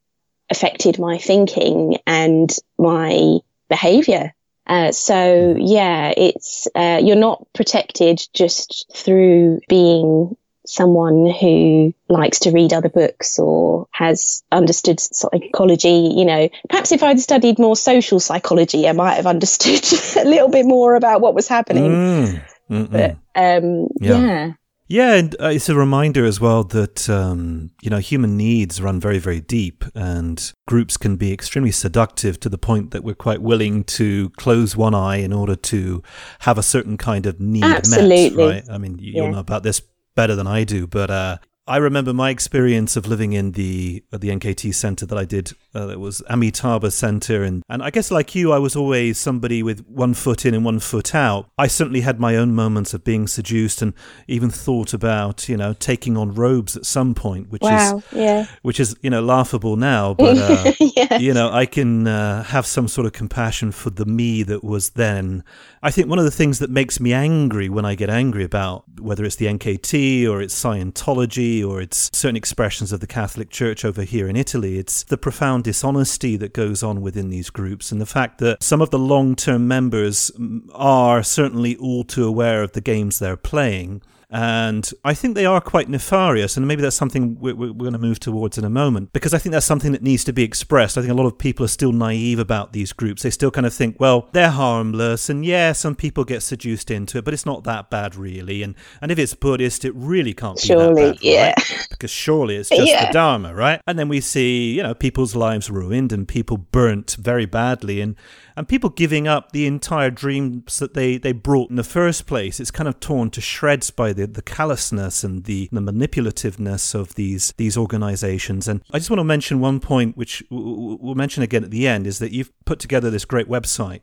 affected my thinking and my behavior. Uh, so yeah, it's uh, you're not protected just through being someone who likes to read other books or has understood psychology. You know, perhaps if I'd studied more social psychology, I might have understood a little bit more about what was happening. Mm. But um, yeah. yeah. Yeah, and uh, it's a reminder as well that um, you know human needs run very, very deep, and groups can be extremely seductive to the point that we're quite willing to close one eye in order to have a certain kind of need Absolutely. met. Right? I mean, you, will know about this better than I do, but uh, I remember my experience of living in the uh, the NKT center that I did. Uh, it was Amitabha Center, and and I guess like you, I was always somebody with one foot in and one foot out. I certainly had my own moments of being seduced, and even thought about you know taking on robes at some point, which wow, is yeah. which is you know laughable now, but uh, yeah. you know I can uh, have some sort of compassion for the me that was then. I think one of the things that makes me angry when I get angry about whether it's the NKT or it's Scientology or it's certain expressions of the Catholic Church over here in Italy. It's the profound dishonesty that goes on within these groups and the fact that some of the long term members are certainly all too aware of the games they're playing and I think they are quite nefarious, and maybe that's something we're, we're, going to move towards in a moment, because I think that's something that needs to be expressed. I think a lot of people are still naive about these groups. They still kind of think, well, they're harmless, and yeah, some people get seduced into it, but it's not that bad, really. And and if it's Buddhist, it really can't be surely, that bad, yeah. Right? Because surely it's just yeah. the Dharma, right? And then we see, you know, people's lives ruined and people burnt very badly, and and people giving up the entire dreams that they, they brought in the first place. It's kind of torn to shreds by the, the callousness and the, the manipulativeness of these these organizations. And I just want to mention one point, which we'll mention again at the end, is that you've put together this great website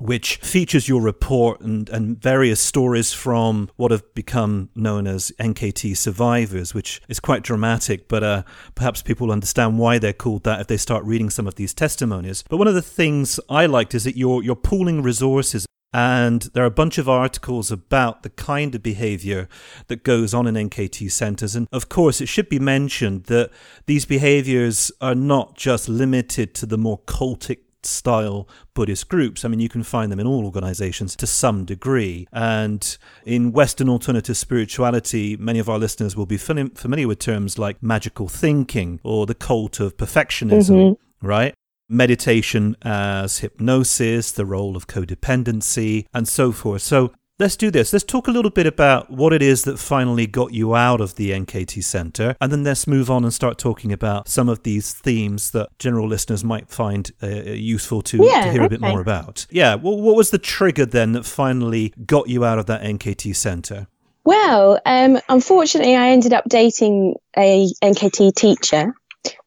which features your report and, and various stories from what have become known as NKT survivors, which is quite dramatic, but uh, perhaps people will understand why they're called that if they start reading some of these testimonies. But one of the things I liked is that you're, you're pooling resources and there are a bunch of articles about the kind of behavior that goes on in NKT centers. And of course, it should be mentioned that these behaviors are not just limited to the more cultic style Buddhist groups. I mean, you can find them in all organizations to some degree. And in Western alternative spirituality, many of our listeners will be familiar with terms like magical thinking or the cult of perfectionism, mm-hmm. right? Meditation as hypnosis, the role of codependency, and so forth. So Let's do this. Let's talk a little bit about what it is that finally got you out of the NKT Center, and then let's move on and start talking about some of these themes that general listeners might find uh, useful to, yeah, to hear okay. a bit more about. Yeah, well, what was the trigger then that finally got you out of that NKT Center? Well, um, unfortunately, I ended up dating a NKT teacher.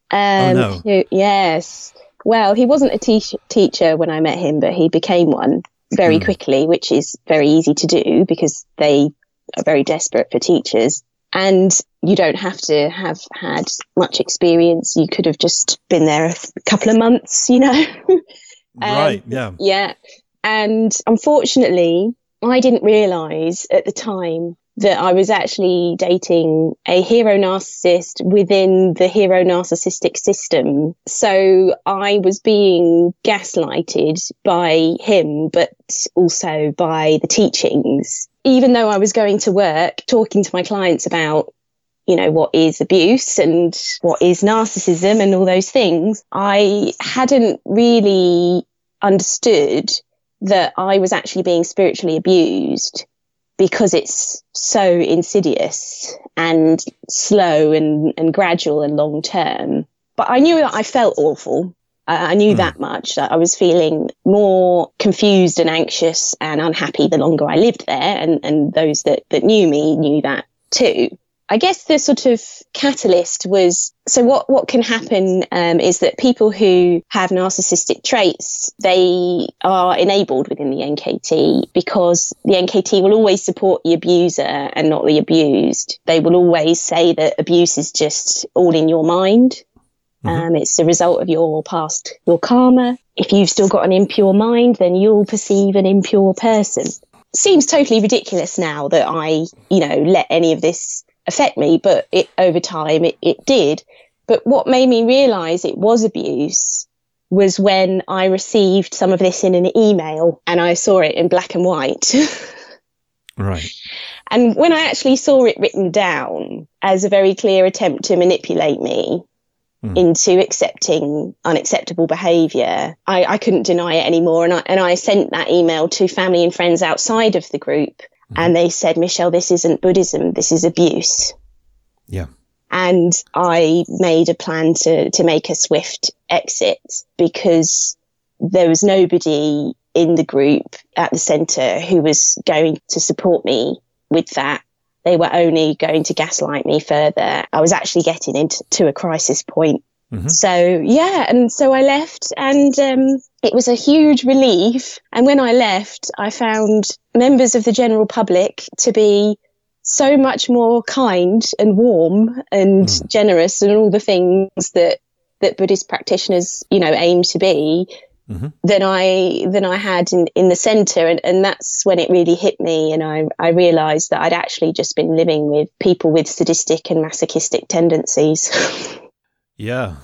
Um, oh no! Who, yes. Well, he wasn't a te- teacher when I met him, but he became one very mm. quickly, which is very easy to do because they are very desperate for teachers. And you don't have to have had much experience. You could have just been there a couple of months, you know? um, right, yeah. Yeah. And unfortunately, I didn't realize at the time that I was actually dating a hero narcissist within the hero narcissistic system. So I was being gaslighted by him, but also by the teachings. Even though I was going to work, talking to my clients about you know, what is abuse and what is narcissism and all those things, I hadn't really understood that I was actually being spiritually abused because it's so insidious and slow and, and gradual and long term. But I knew that I felt awful. I knew mm. that much that I was feeling more confused and anxious and unhappy the longer I lived there. And, and those that, that knew me knew that too. I guess the sort of catalyst was so what what can happen um, is that people who have narcissistic traits they are enabled within the NKT because the NKT will always support the abuser and not the abused. They will always say that abuse is just all in your mind. Mm-hmm. Um, it's the result of your past, your karma. If you've still got an impure mind, then you'll perceive an impure person. Seems totally ridiculous now that I, you know, let any of this affect me, but it over time it, it did. But what made me realize it was abuse was when I received some of this in an email and I saw it in black and white. right. And when I actually saw it written down as a very clear attempt to manipulate me mm. into accepting unacceptable behavior, I, I couldn't deny it anymore. And I, and I sent that email to family and friends outside of the group and they said, Michelle, this isn't Buddhism, this is abuse. Yeah. And I made a plan to, to make a swift exit because there was nobody in the group at the centre who was going to support me with that. They were only going to gaslight me further. I was actually getting into a crisis point. Mm-hmm. So, yeah. And so I left and um, it was a huge relief. And when I left, I found members of the general public to be so much more kind and warm and mm. generous and all the things that that Buddhist practitioners, you know, aim to be mm-hmm. than I than I had in, in the centre. And, and that's when it really hit me and I, I realised that I'd actually just been living with people with sadistic and masochistic tendencies. yeah.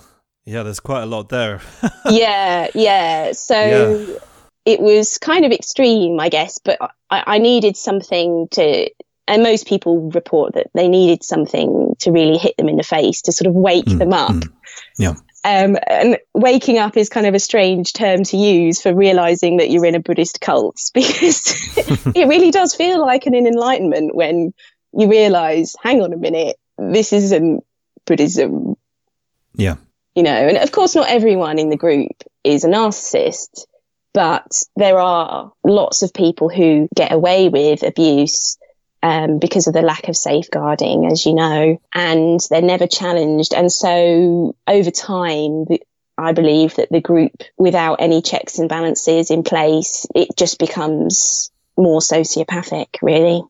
Yeah, there's quite a lot there. yeah, yeah. So yeah. it was kind of extreme, I guess, but I, I needed something to and most people report that they needed something to really hit them in the face to sort of wake mm, them up. Mm, yeah. Um, and waking up is kind of a strange term to use for realizing that you're in a Buddhist cult because it really does feel like an enlightenment when you realize, hang on a minute, this isn't Buddhism. Yeah you know, and of course, not everyone in the group is a narcissist, but there are lots of people who get away with abuse um, because of the lack of safeguarding, as you know, and they're never challenged. And so over time, I believe that the group, without any checks and balances in place, it just becomes more sociopathic, really.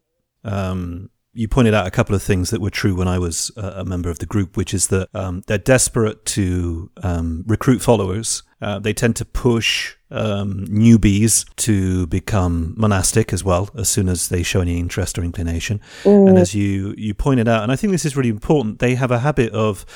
Um, you pointed out a couple of things that were true when I was a member of the group, which is that um, they're desperate to um, recruit followers. Uh, they tend to push um, newbies to become monastic as well as soon as they show any interest or inclination. Mm. And as you you pointed out, and I think this is really important, they have a habit of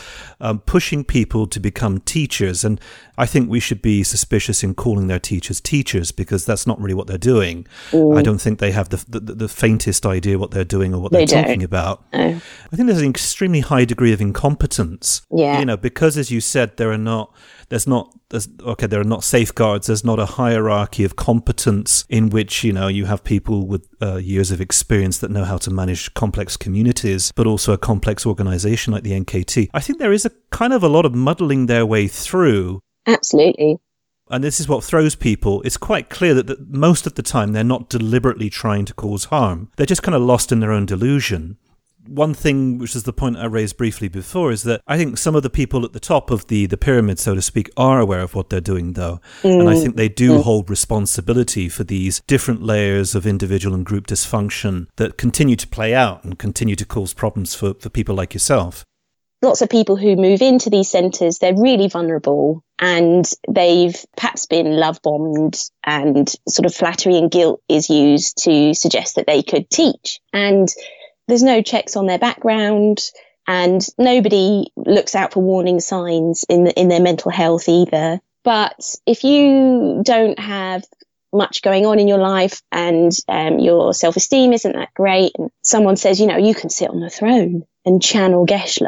um, pushing people to become teachers. And I think we should be suspicious in calling their teachers teachers because that's not really what they're doing. Mm. I don't think they have the, the, the faintest idea what they're doing or what they are talking about. No. I think there's an extremely high degree of incompetence. Yeah. You know, because as you said, there are not there's not there's, okay there are not safeguards. There's not a hierarchy of competence in which you know you have people with uh, years of experience that know how to manage complex communities but also a complex organization like the NKT i think there is a kind of a lot of muddling their way through. Absolutely. And this is what throws people, it's quite clear that, that most of the time they're not deliberately trying to cause harm. They're just kind of lost in their own delusion one thing, which is the point I raised briefly before, is that I think some of the people at the top of the, the pyramid, so to speak, are aware of what they're doing, though. Mm. And I think they do mm. hold responsibility for these different layers of individual and group dysfunction that continue to play out and continue to cause problems for, for people like yourself. Lots of people who move into these centres, they're really vulnerable and they've perhaps been love bombed and sort of flattery and guilt is used to suggest that they could teach. And there's no checks on their background and nobody looks out for warning signs in the, in their mental health either. But if you don't have much going on in your life and um, your self esteem isn't that great, and someone says, you know, you can sit on the throne and channel Geshe,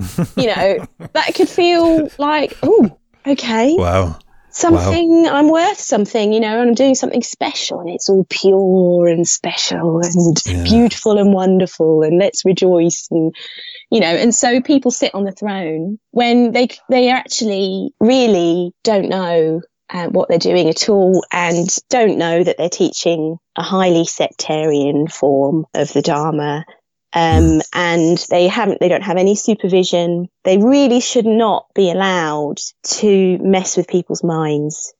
you know, that could feel like, oh, okay. Wow. Something, wow. I'm worth something, you know, and I'm doing something special and it's all pure and special and yeah. beautiful and wonderful and let's rejoice and, you know, and so people sit on the throne when they, they actually really don't know uh, what they're doing at all and don't know that they're teaching a highly sectarian form of the Dharma. Um, and they haven't, they don't have any supervision. They really should not be allowed to mess with people's minds.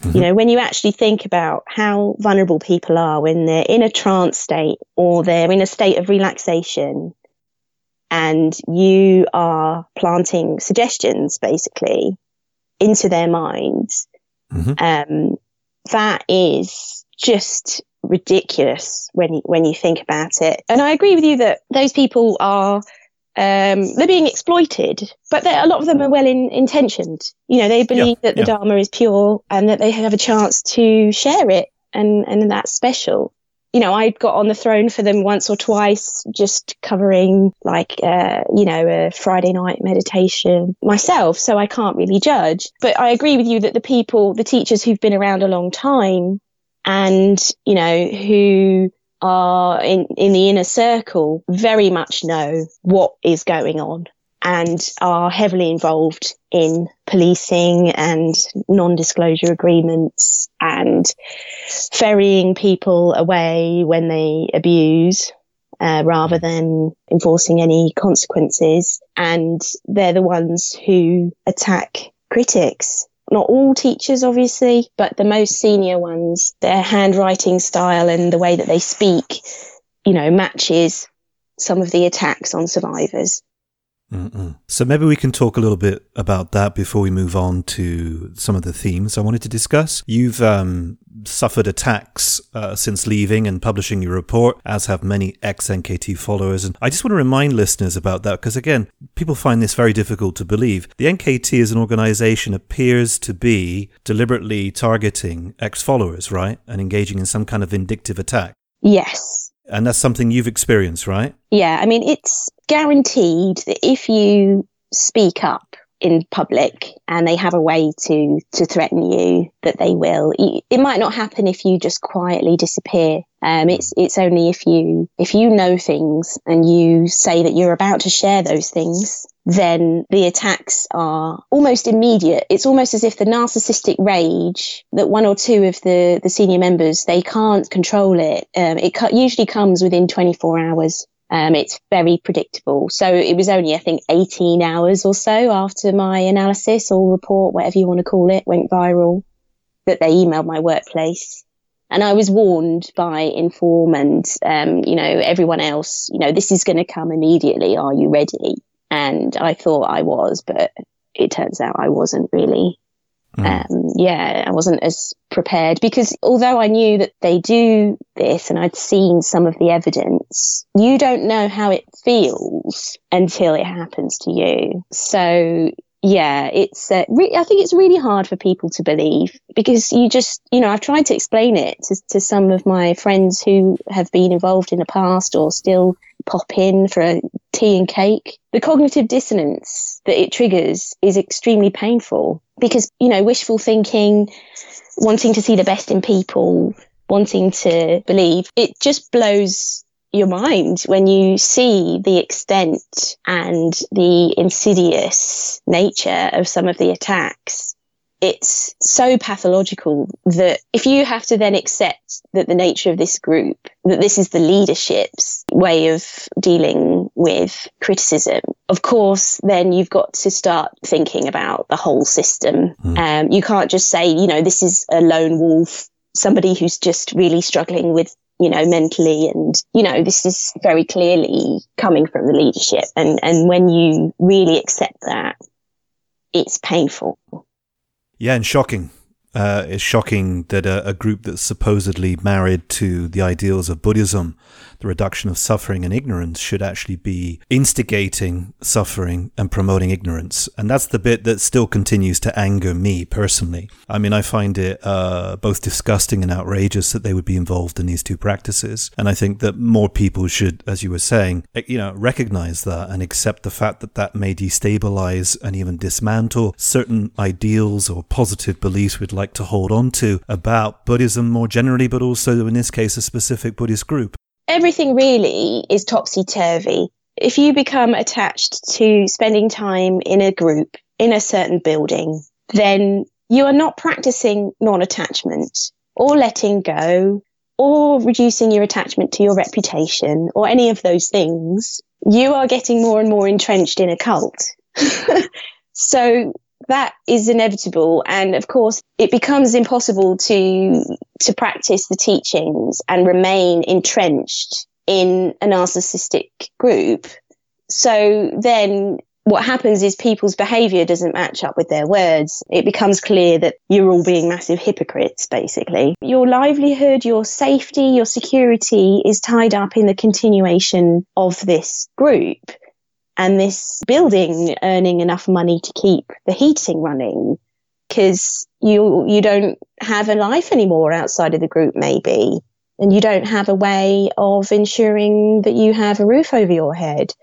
Mm-hmm. You know, when you actually think about how vulnerable people are when they're in a trance state or they're in a state of relaxation and you are planting suggestions basically into their minds Mm-hmm. Um, that is just ridiculous when you, when you think about it. And I agree with you that those people are um, they're being exploited, but a lot of them are well in, intentioned. You know, they believe yeah, that the yeah. Dharma is pure and that they have a chance to share it, and and that's special you know, I got on the throne for them once or twice, just covering like, uh, you know, a Friday night meditation myself. So I can't really judge. But I agree with you that the people, the teachers who've been around a long time and, you know, who are in, in the inner circle very much know what is going on and are heavily involved in policing and non-disclosure agreements and ferrying people away when they abuse uh, rather than enforcing any consequences. And they're the ones who attack critics. Not all teachers, obviously, but the most senior ones, their handwriting style and the way that they speak, you know, matches some of the attacks on survivors. Mm-mm. So maybe we can talk a little bit about that before we move on to some of the themes I wanted to discuss. You've um, suffered attacks uh, since leaving and publishing your report, as have many ex NKT followers. And I just want to remind listeners about that because, again, people find this very difficult to believe. The NKT as an organization appears to be deliberately targeting ex followers, right? And engaging in some kind of vindictive attack. Yes. And that's something you've experienced, right? Yeah. I mean, it's guaranteed that if you speak up in public and they have a way to to threaten you that they will it might not happen if you just quietly disappear um, it's it's only if you if you know things and you say that you're about to share those things then the attacks are almost immediate it's almost as if the narcissistic rage that one or two of the the senior members they can't control it um, it usually comes within 24 hours um, it's very predictable. So it was only, I think, 18 hours or so after my analysis or report, whatever you want to call it, went viral that they emailed my workplace. And I was warned by Inform and, um, you know, everyone else, you know, this is going to come immediately. Are you ready? And I thought I was, but it turns out I wasn't really. Mm. Um, yeah, I wasn't as prepared because although I knew that they do this and I'd seen some of the evidence, you don't know how it feels until it happens to you. So yeah, it's, uh, re- I think it's really hard for people to believe because you just, you know, I've tried to explain it to, to some of my friends who have been involved in the past or still pop in for a tea and cake. The cognitive dissonance that it triggers is extremely painful because, you know, wishful thinking, wanting to see the best in people, wanting to believe, it just blows your mind when you see the extent and the insidious nature of some of the attacks. It's so pathological that if you have to then accept that the nature of this group, that this is the leadership's way of dealing with criticism, of course, then you've got to start thinking about the whole system. Mm. Um, you can't just say, you know, this is a lone wolf somebody who's just really struggling with you know, mentally. And, you know, this is very clearly coming from the leadership. And, and when you really accept that, it's painful. Yeah, and shocking. Uh, it's shocking that a, a, group that's supposedly married to the ideals of Buddhism, the reduction of suffering and ignorance, should actually be instigating suffering and promoting ignorance. And that's the bit that still continues to anger me personally. I mean, I find it uh, both disgusting and outrageous that they would be involved in these two practices. And I think that more people should, as you were saying, eh, you know, recognize that and accept the fact that that may destabilize and even dismantle certain ideals or positive beliefs we'd like to hold on to about Buddhism more generally, but also in this case, a specific Buddhist group? Everything really is topsy turvy. If you become attached to spending time in a group, in a certain building, then you are not practicing non attachment or letting go or reducing your attachment to your reputation or any of those things. You are getting more and more entrenched in a cult. so that is inevitable and of course it becomes impossible to to practice the teachings and remain entrenched in a narcissistic group so then what happens is people's behavior doesn't match up with their words. It becomes clear that you're all being massive hypocrites, basically. Your livelihood, your safety, your security is tied up in the continuation of this group and this building earning enough money to keep the heating running because you you don't have a life anymore outside of the group maybe. And you don't have a way of ensuring that you have a roof over your head.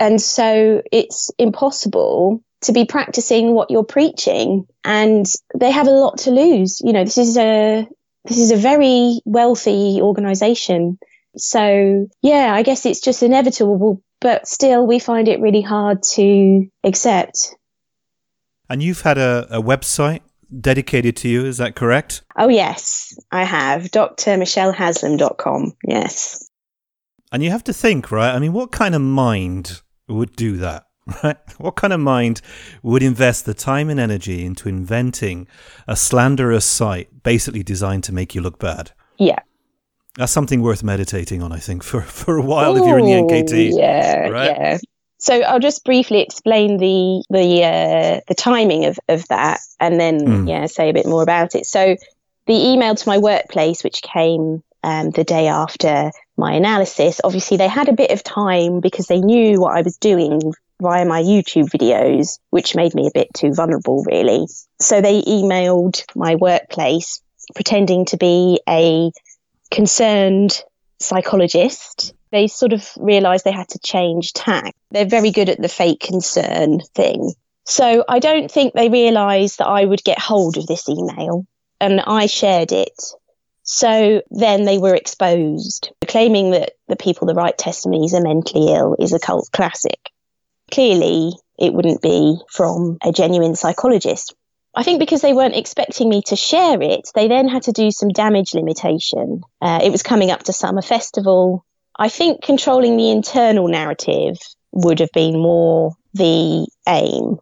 And so it's impossible to be practicing what you're preaching. And they have a lot to lose. You know this is a this is a very wealthy organization. So yeah i guess it's just inevitable but still we find it really hard to accept. And you've had a, a website dedicated to you, is that correct? Oh, yes, I have. drmichellehaslam.com, yes. And you have to think, right? I mean, what kind of mind would do that? Right? What kind of mind would invest the time and energy into inventing a slanderous site basically designed to make you look bad? Yeah. That's something worth meditating on, I think, for, for a while Ooh, if you're in the NKT. Yeah, right? yeah. So I'll just briefly explain the the uh, the timing of, of that, and then mm. yeah, say a bit more about it. So the email to my workplace, which came um, the day after my analysis, obviously they had a bit of time because they knew what I was doing via my YouTube videos, which made me a bit too vulnerable, really. So they emailed my workplace pretending to be a concerned psychologist. They sort of realized they had to change tack. They're very good at the fake concern thing. So I don't think they realized that I would get hold of this email and I shared it. So then they were exposed, claiming that the people that write testimonies are mentally ill is a cult classic. Clearly, it wouldn't be from a genuine psychologist. I think because they weren't expecting me to share it, they then had to do some damage limitation. Uh, it was coming up to Summer Festival. I think controlling the internal narrative would have been more the aim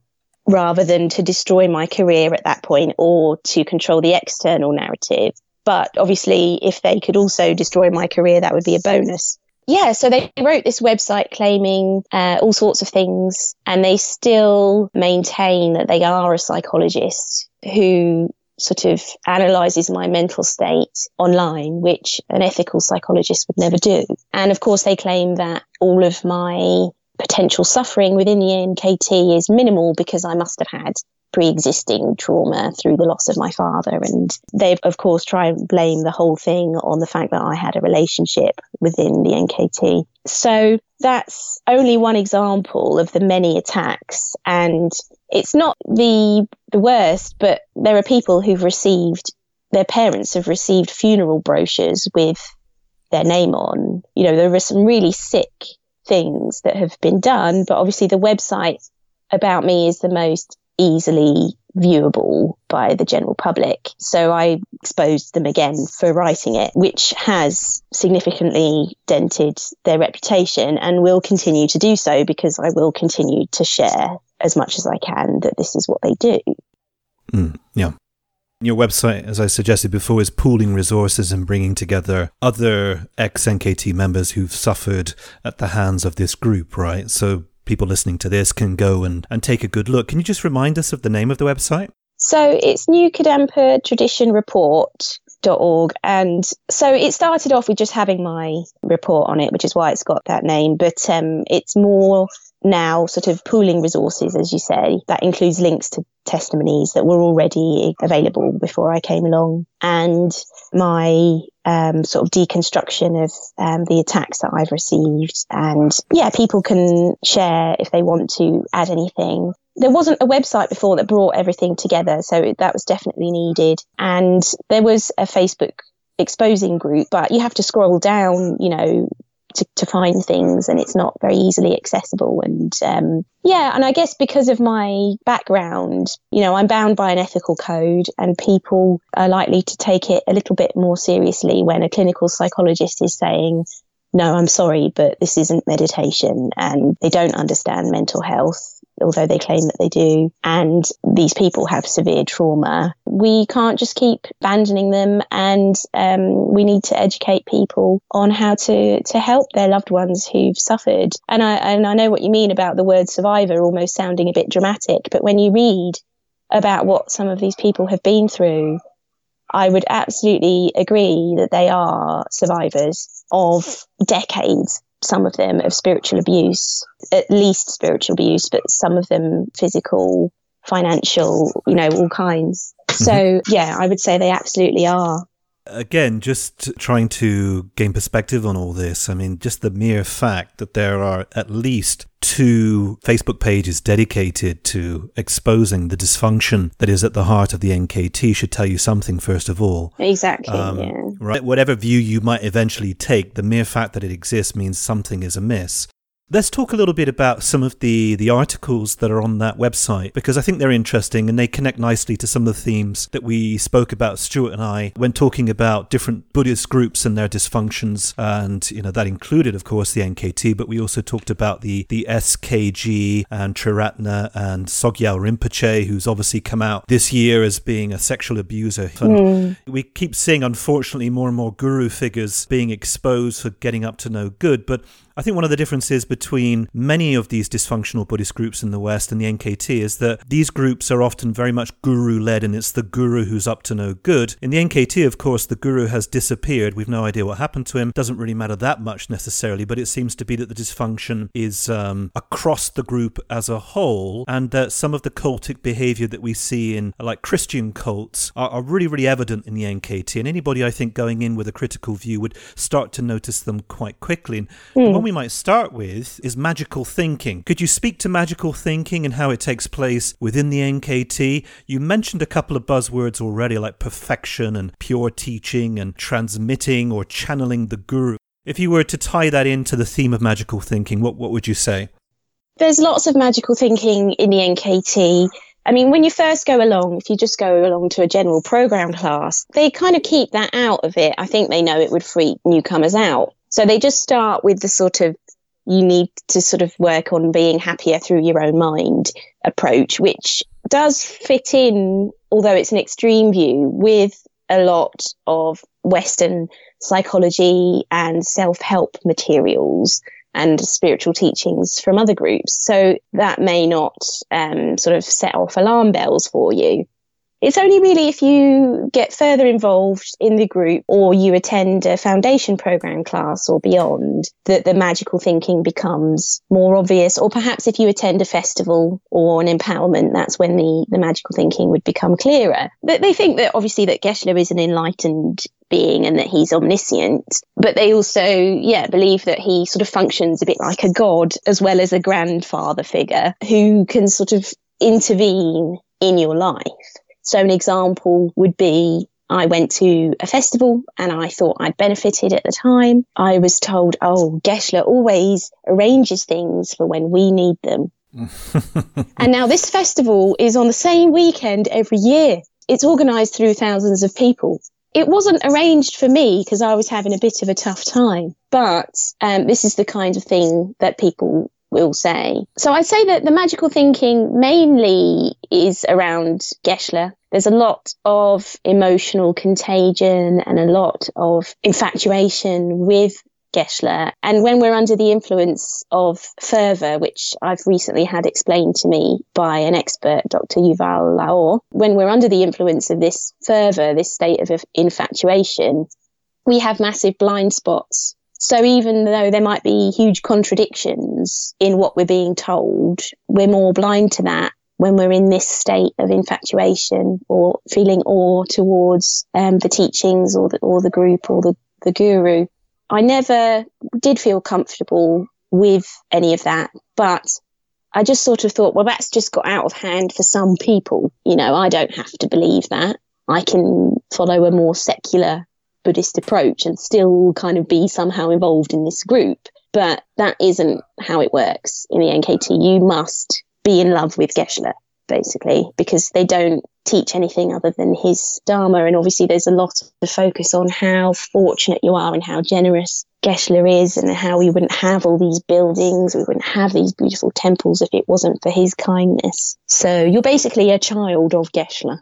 rather than to destroy my career at that point or to control the external narrative. But obviously, if they could also destroy my career, that would be a bonus yeah, so they wrote this website claiming uh, all sorts of things, and they still maintain that they are a psychologist who sort of analyzes my mental state online, which an ethical psychologist would never do. And of course, they claim that all of my potential suffering within the NKT is minimal because I must have had pre-existing trauma through the loss of my father. And they of course try and blame the whole thing on the fact that I had a relationship within the NKT so that's only one example of the many attacks. And it's not the the worst but there are people who've received their parents have received funeral brochures with their name on. You know there are some really sick things that have been done but obviously the website about me is the most easily viewable by the general public. So I exposed them again for writing it, which has significantly dented their reputation and will continue to do so because I will continue to share as much as I can that this is what they do. Mm, yeah. Your website, as I suggested before, is pooling resources and bringing together other ex NKT members who've suffered at the hands of this group, right? So people listening to this can go and, and take a good look. Can you just remind us of the name of the website? So it's New Kadampa Tradition Report org and so it started off with just having my report on it which is why it's got that name but um, it's more now sort of pooling resources as you say that includes links to testimonies that were already available before i came along and my um, sort of deconstruction of um, the attacks that I've received. And yeah, people can share if they want to add anything. There wasn't a website before that brought everything together, so that was definitely needed. And there was a Facebook exposing group, but you have to scroll down, you know, to, to find things and it's not very easily accessible. And um, yeah, and I guess because of my background, you know, I'm bound by an ethical code and people are likely to take it a little bit more seriously when a clinical psychologist is saying, no, I'm sorry, but this isn't meditation and they don't understand mental health although they claim that they do. And these people have severe trauma. We can't just keep abandoning them, and um, we need to educate people on how to to help their loved ones who've suffered. And I and I know what you mean about the word survivor almost sounding a bit dramatic, but when you read about what some of these people have been through, I would absolutely agree that they are survivors of decades some of them of spiritual abuse, at least spiritual abuse, but some of them physical, financial, you know, all kinds. Mm-hmm. So, yeah, I would say they absolutely are. Again, just trying to gain perspective on all this. I mean, just the mere fact that there are at least two Facebook pages dedicated to exposing the dysfunction that is at the heart of the NKT should tell you something, first of all. Exactly. Um, yeah. Right. Whatever view you might eventually take, the mere fact that it exists means something is amiss. Let's talk a little bit about some of the, the articles that are on that website because I think they're interesting and they connect nicely to some of the themes that we spoke about, Stuart and I, when talking about different Buddhist groups and their dysfunctions. And, you know, that included, of course, the NKT, but we also talked about the, the SKG and Triratna and Sogyal Rinpoche, who's obviously come out this year as being a sexual abuser. Mm. We keep seeing, unfortunately, more and more guru figures being exposed for getting up to no good. But I think one of the differences between many of these dysfunctional Buddhist groups in the West and the NKT is that these groups are often very much guru led and it's the guru who's up to no good. In the NKT, of course, the guru has disappeared. We've no idea what happened to him. Doesn't really matter that much necessarily, but it seems to be that the dysfunction is um, across the group as a whole and that some of the cultic behavior that we see in like Christian cults are, are really, really evident in the NKT. And anybody, I think, going in with a critical view would start to notice them quite quickly. And mm we might start with is magical thinking. Could you speak to magical thinking and how it takes place within the NKT? You mentioned a couple of buzzwords already, like perfection and pure teaching and transmitting or channeling the guru. If you were to tie that into the theme of magical thinking, what, what would you say? There's lots of magical thinking in the NKT. I mean, when you first go along, if you just go along to a general program class, they kind of keep that out of it. I think they know it would freak newcomers out. So they just start with the sort of you need to sort of work on being happier through your own mind approach, which does fit in, although it's an extreme view, with a lot of Western psychology and self help materials and spiritual teachings from other groups. So that may not um, sort of set off alarm bells for you. It's only really if you get further involved in the group or you attend a foundation program class or beyond that the magical thinking becomes more obvious. Or perhaps if you attend a festival or an empowerment, that's when the, the magical thinking would become clearer. But they think that obviously that Geshe-la is an enlightened being and that he's omniscient. But they also, yeah, believe that he sort of functions a bit like a god as well as a grandfather figure who can sort of intervene in your life. So an example would be I went to a festival and I thought I'd benefited at the time. I was told, oh, Geshe-la always arranges things for when we need them. and now this festival is on the same weekend every year. It's organised through thousands of people. It wasn't arranged for me because I was having a bit of a tough time. But um, this is the kind of thing that people will say. So I'd say that the magical thinking mainly is around Geshe-la. There's a lot of emotional contagion and a lot of infatuation with Geshe. And when we're under the influence of fervor, which I've recently had explained to me by an expert, Dr. Yuval Laor, when we're under the influence of this fervor, this state of infatuation, we have massive blind spots. So even though there might be huge contradictions in what we're being told, we're more blind to that when we're in this state of infatuation or feeling awe towards um, the teachings or the, or the group or the, the guru. I never did feel comfortable with any of that, but I just sort of thought, well, that's just got out of hand for some people. You know, I don't have to believe that. I can follow a more secular Buddhist approach and still kind of be somehow involved in this group. But that isn't how it works in the NKT. You must be in love with Geshe-la, basically, because they don't teach anything other than his Dharma. And obviously, there's a lot of focus on how fortunate you are and how generous Geshe-la is, and how we wouldn't have all these buildings, we wouldn't have these beautiful temples if it wasn't for his kindness. So you're basically a child of Geshe.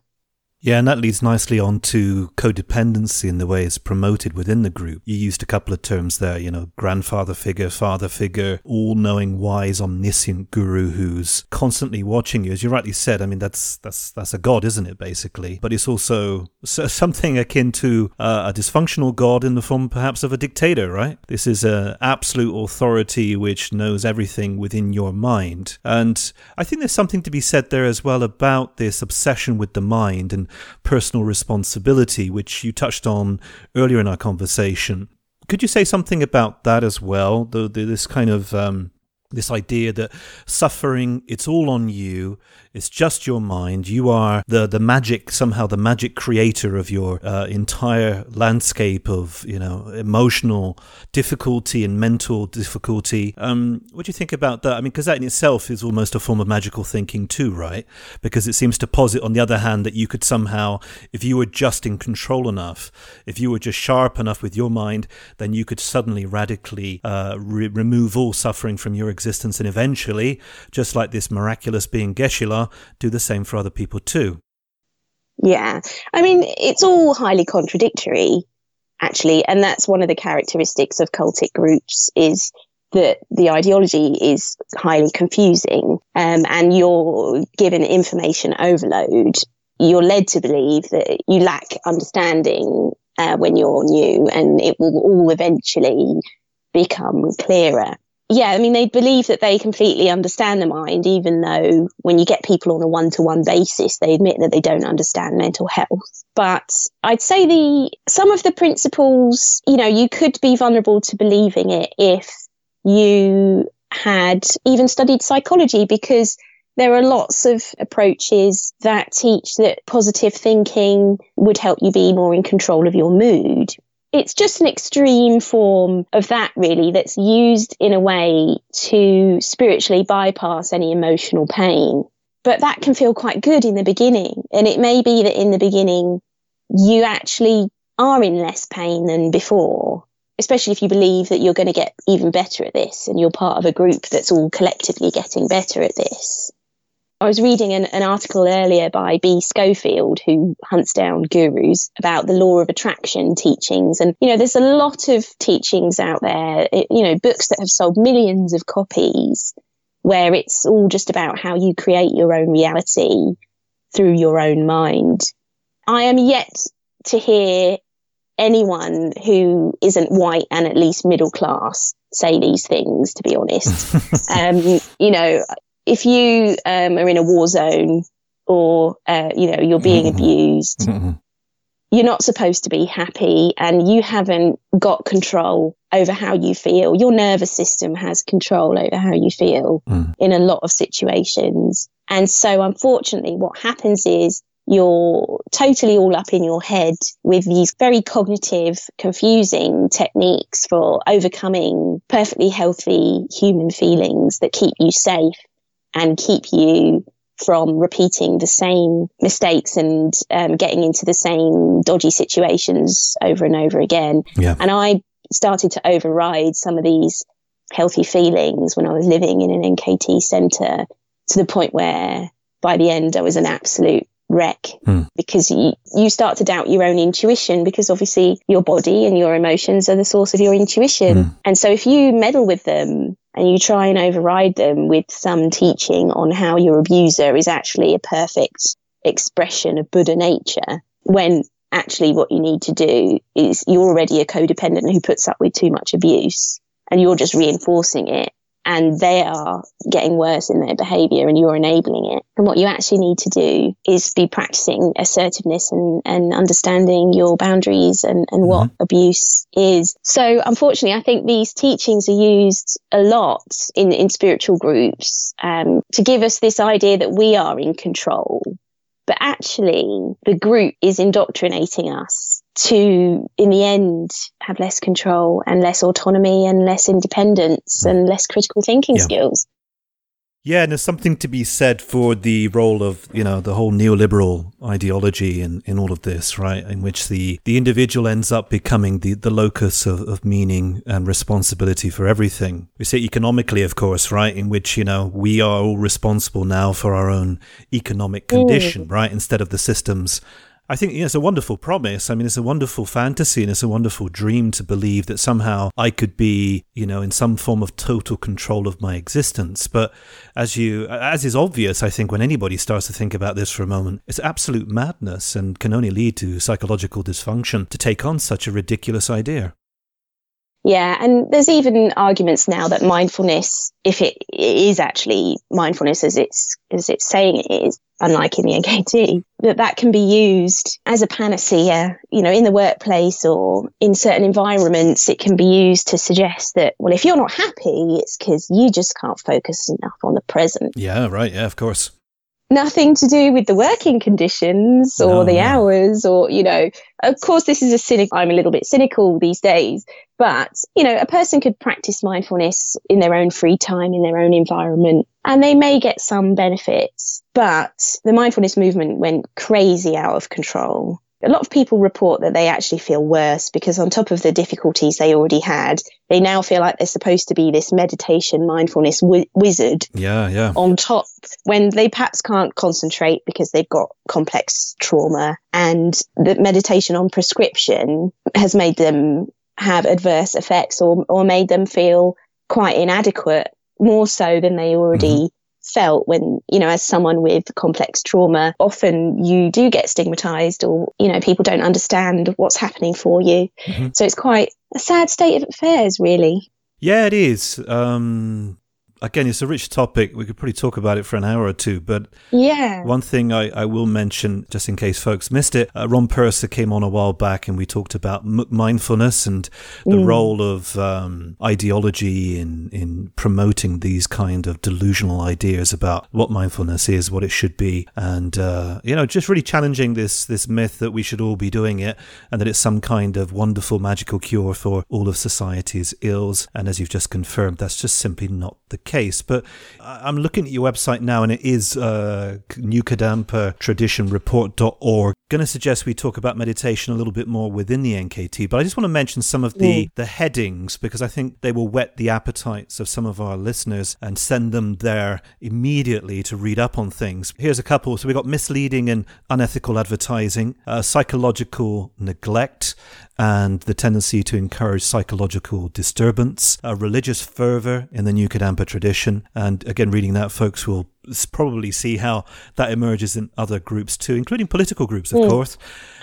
Yeah, and that leads nicely on to codependency and the way it's promoted within the group. You used a couple of terms there, you know, grandfather figure, father figure, all knowing, wise, omniscient guru who's constantly watching you. As you rightly said, I mean, that's, that's, that's a god, isn't it, basically? But it's also something akin to uh, a dysfunctional god in the form perhaps of a dictator, right? This is an absolute authority which knows everything within your mind. And I think there's something to be said there as well about this obsession with the mind and personal responsibility, which you touched on earlier in our conversation. Could you say something about that as well? The, the, this kind of um, this idea that suffering it's all on you it's just your mind. You are the the magic somehow the magic creator of your uh, entire landscape of you know emotional difficulty and mental difficulty. Um, what do you think about that? I mean because that in itself is almost a form of magical thinking too right? Because it seems to posit on the other hand that you could somehow if you were just in control enough if you were just sharp enough with your mind then you could suddenly radically uh, re- remove all suffering from your existence and eventually, just like this miraculous being Geshe-la, do the same for other people too. Yeah. I mean, it's all highly contradictory, actually. And that's one of the characteristics of cultic groups is that the ideology is highly confusing um, and you're given information overload. You're led to believe that you lack understanding uh, when you're new and it will all eventually become clearer yeah, I mean, they believe that they completely understand the mind, even though when you get people on a one to one basis, they admit that they don't understand mental health. But I'd say the, some of the principles, you know, you could be vulnerable to believing it if you had even studied psychology because there are lots of approaches that teach that positive thinking would help you be more in control of your mood it's just an extreme form of that really that's used in a way to spiritually bypass any emotional pain. But that can feel quite good in the beginning and it may be that in the beginning you actually are in less pain than before especially if you believe that you're going to get even better at this and you're part of a group that's all collectively getting better at this I was reading an, an, article earlier by Be Scofield, who hunts down gurus about the law of attraction teachings. And, you know, there's a lot of teachings out there, it, you know, books that have sold millions of copies where it's all just about how you create your own reality through your own mind. I am yet to hear anyone who isn't white and at least middle class say these things, to be honest. um, you know, if you um, are in a war zone or uh, you know you're being mm-hmm. abused, mm-hmm. you're not supposed to be happy, and you haven't got control over how you feel. Your nervous system has control over how you feel mm. in a lot of situations. And so, unfortunately, what happens is you're totally all up in your head with these very cognitive, confusing techniques for overcoming perfectly healthy human feelings that keep you safe and keep you from repeating the same mistakes and um, getting into the same dodgy situations over and over again. Yeah. And I started to override some of these healthy feelings when I was living in an NKT center to the point where by the end I was an absolute wreck hmm. because you, you start to doubt your own intuition because obviously your body and your emotions are the source of your intuition. Hmm. And so if you meddle with them and you try and override them with some teaching on how your abuser is actually a perfect expression of Buddha nature, when actually what you need to do is you're already a codependent who puts up with too much abuse and you're just reinforcing it and they are getting worse in their behavior and you're enabling it. And what you actually need to do is be practicing assertiveness and, and understanding your boundaries and, and what mm-hmm. abuse is. So unfortunately, I think these teachings are used a lot in, in spiritual groups um, to give us this idea that we are in control. But actually, the group is indoctrinating us to, in the end, have less control and less autonomy and less independence hmm. and less critical thinking yeah. skills. Yeah, and there's something to be said for the role of, you know, the whole neoliberal ideology in, in all of this, right? In which the, the individual ends up becoming the, the locus of, of meaning and responsibility for everything. We say economically, of course, right? In which, you know, we are all responsible now for our own economic condition, mm. right? Instead of the systems I think it's a wonderful promise. I mean, it's a wonderful fantasy and it's a wonderful dream to believe that somehow I could be, you know, in some form of total control of my existence. But as you, as is obvious, I think when anybody starts to think about this for a moment, it's absolute madness and can only lead to psychological dysfunction to take on such a ridiculous idea. Yeah, and there's even arguments now that mindfulness, if it is actually mindfulness as it's as it's saying it is, unlike in the NKT, that that can be used as a panacea, you know, in the workplace or in certain environments. It can be used to suggest that, well, if you're not happy, it's because you just can't focus enough on the present. Yeah, right. Yeah, of course nothing to do with the working conditions or no. the hours or you know of course this is a cynic i'm a little bit cynical these days but you know a person could practice mindfulness in their own free time in their own environment and they may get some benefits but the mindfulness movement went crazy out of control a lot of people report that they actually feel worse because on top of the difficulties they already had, they now feel like they're supposed to be this meditation mindfulness wi- wizard. Yeah, yeah. On top when they perhaps can't concentrate because they've got complex trauma and the meditation on prescription has made them have adverse effects or, or made them feel quite inadequate more so than they already mm-hmm felt when, you know, as someone with complex trauma, often you do get stigmatized or, you know, people don't understand what's happening for you. Mm-hmm. So it's quite a sad state of affairs, really. Yeah, it is. Um, again, it's a rich topic. We could probably talk about it for an hour or two. But yeah, one thing I, I will mention, just in case folks missed it, uh, Ron Purser came on a while back, and we talked about m- mindfulness and the mm. role of um, ideology in in promoting these kind of delusional ideas about what mindfulness is, what it should be, and uh, you know, just really challenging this this myth that we should all be doing it, and that it's some kind of wonderful magical cure for all of society's ills. And as you've just confirmed, that's just simply not the case. But I'm looking at your website now, and it is uh. Going to suggest we talk about meditation a little bit more within the NKT, but I just want to mention some of the, mm. the headings because I think they will whet the appetites of some of our listeners and send them there immediately to read up on things. Here's a couple. So we've got misleading and unethical advertising, uh, psychological neglect, and the tendency to encourage psychological disturbance, a religious fervor in the New Kadampa tradition. And again, reading that, folks will probably see how that emerges in other groups too, including political groups, of mm. course.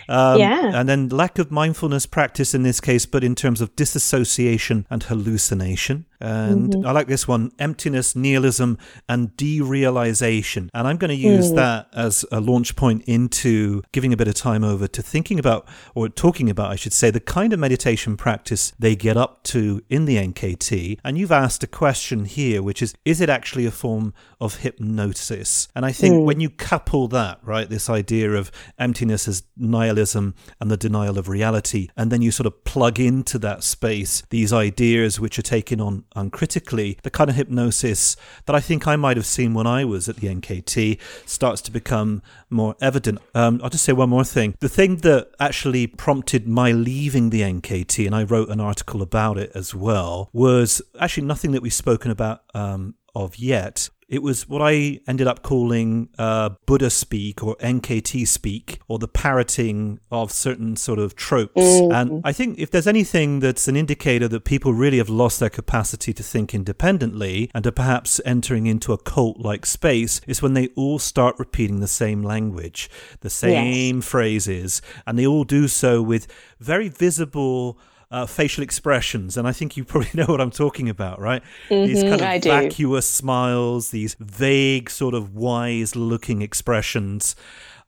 Um, yeah. And then lack of mindfulness practice in this case, but in terms of disassociation and hallucination. And mm-hmm. I like this one emptiness, nihilism, and derealization. And I'm going to use mm. that as a launch point into giving a bit of time over to thinking about, or talking about, I should say, the kind of meditation practice they get up to in the NKT. And you've asked a question here, which is is it actually a form of hypnosis? And I think mm. when you couple that, right, this idea of emptiness as nihilism and the denial of reality, and then you sort of plug into that space these ideas which are taken on uncritically, the kind of hypnosis that I think I might have seen when I was at the NKT starts to become more evident. Um, I'll just say one more thing. The thing that actually prompted my leaving the NKT, and I wrote an article about it as well, was actually nothing that we've spoken about um, of yet It was what I ended up calling uh, Buddha speak or NKT speak, or the parroting of certain sort of tropes. Mm. And I think if there's anything that's an indicator that people really have lost their capacity to think independently and are perhaps entering into a cult like space, is when they all start repeating the same language, the same yes. phrases, and they all do so with very visible uh, facial expressions, and I think you probably know what I'm talking about, right? Mm-hmm, these kind of I vacuous do. smiles, these vague, sort of wise-looking expressions.